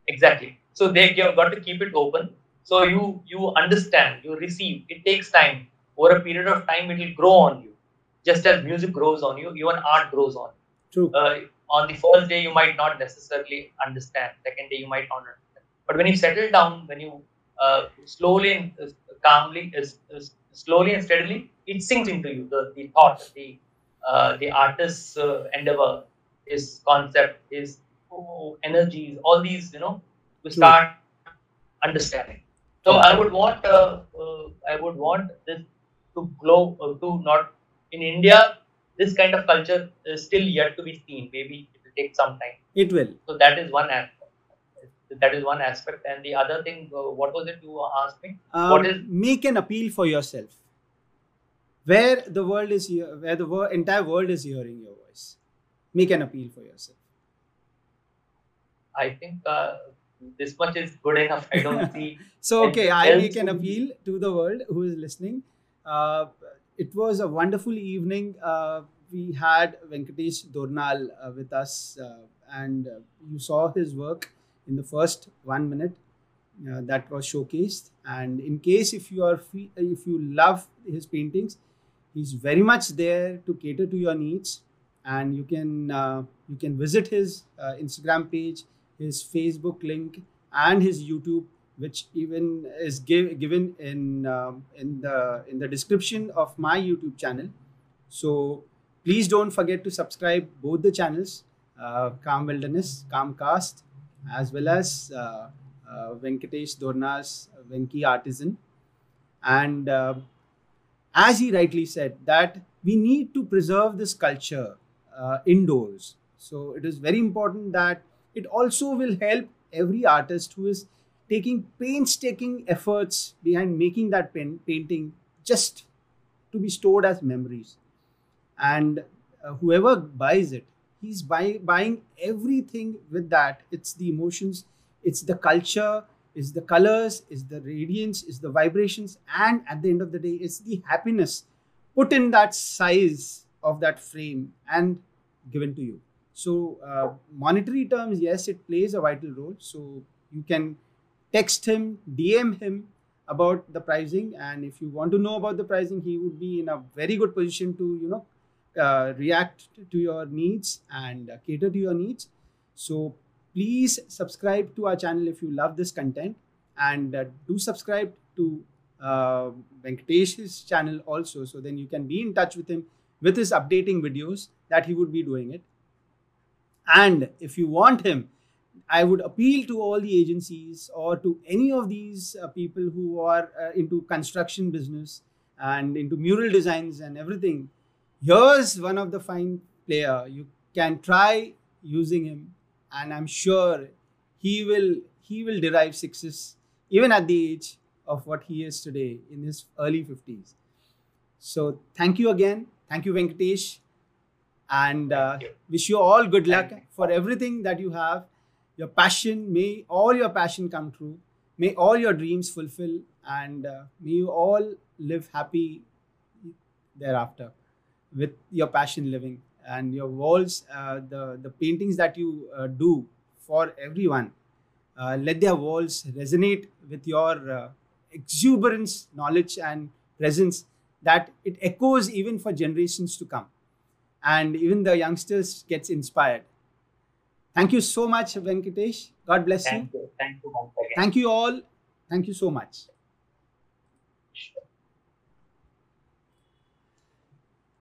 exactly. So they you have got to keep it open. So you you understand, you receive. It takes time. Over a period of time, it will grow on you. Just as music grows on you, even art grows on. True. you. Uh, on the first day, you might not necessarily understand. Second day, you might not understand. But when you settle down, when you uh, slowly uh, calmly, uh, uh, slowly and steadily, it sinks into you. The the thought, the uh, the artist's uh, endeavor, his concept, his oh, energies, all these, you know, to True. start understanding. So I would want, uh, uh, I would want this to grow, uh, to not in India. This kind of culture is still yet to be seen. Maybe it will take some time. It will. So that is one aspect. That is one aspect, and the other thing, uh, what was it you asked me? Um, What is- make an appeal for yourself where the world is here where the wor- entire world is hearing your voice make an appeal for yourself I think uh, this much is good enough. I don't see. so okay i make an appeal to the world who is listening uh, it was a wonderful evening uh, we had venkatesh dornal uh, with us uh, and uh, you saw his work in the first one minute uh, that was showcased. And in case if you are if you love his paintings he's very much there to cater to your needs. And you can uh, you can visit his uh, instagram page his facebook link and his youtube which even is give, given in um, in the in the description of my youtube channel. So please don't forget to subscribe both the channels uh, calm wilderness calmcast as well as uh, uh, venkatesh dornal's venki artism. And uh, as he rightly said that we need to preserve this culture uh, indoors. So it is very important that it also will help every artist who is taking painstaking efforts behind making that pen- painting just to be stored as memories. And uh, whoever buys it he's buy- buying everything with that. It's the emotions it's the culture it's the colors it's the radiance it's the vibrations and at the end of the day it's the happiness put in that size of that frame and given to you. So uh, monetary terms yes it plays a vital role. So you can text him dm him about the pricing and if you want to know about the pricing he would be in a very good position to you know uh, react to your needs and uh, cater to your needs so please subscribe to our channel if you love this content and uh, do subscribe to uh, venkatesh's channel also so then you can be in touch with him with his updating videos that he would be doing it and if you want him I would appeal to all the agencies or to any of these uh, people who are uh, into construction business and into mural designs and everything. Here's one of the fine player. You can try using him, and I'm sure he will he will derive success even at the age of what he is today in his early 50s. So thank you again. Thank you, Venkatesh. And uh, you. wish you all good luck for everything that you have. Your passion, may all your passion come true. May all your dreams fulfill. And uh, may you all live happy thereafter with your passion living. And your walls, uh, the, the paintings that you uh, do for everyone, uh, let their walls resonate with your uh, exuberance, knowledge, and presence that it echoes even for generations to come. And even the youngsters gets inspired. Thank you so much, Venkatesh. God bless Thank you. you. Thank you. Thank you all. Thank you so much.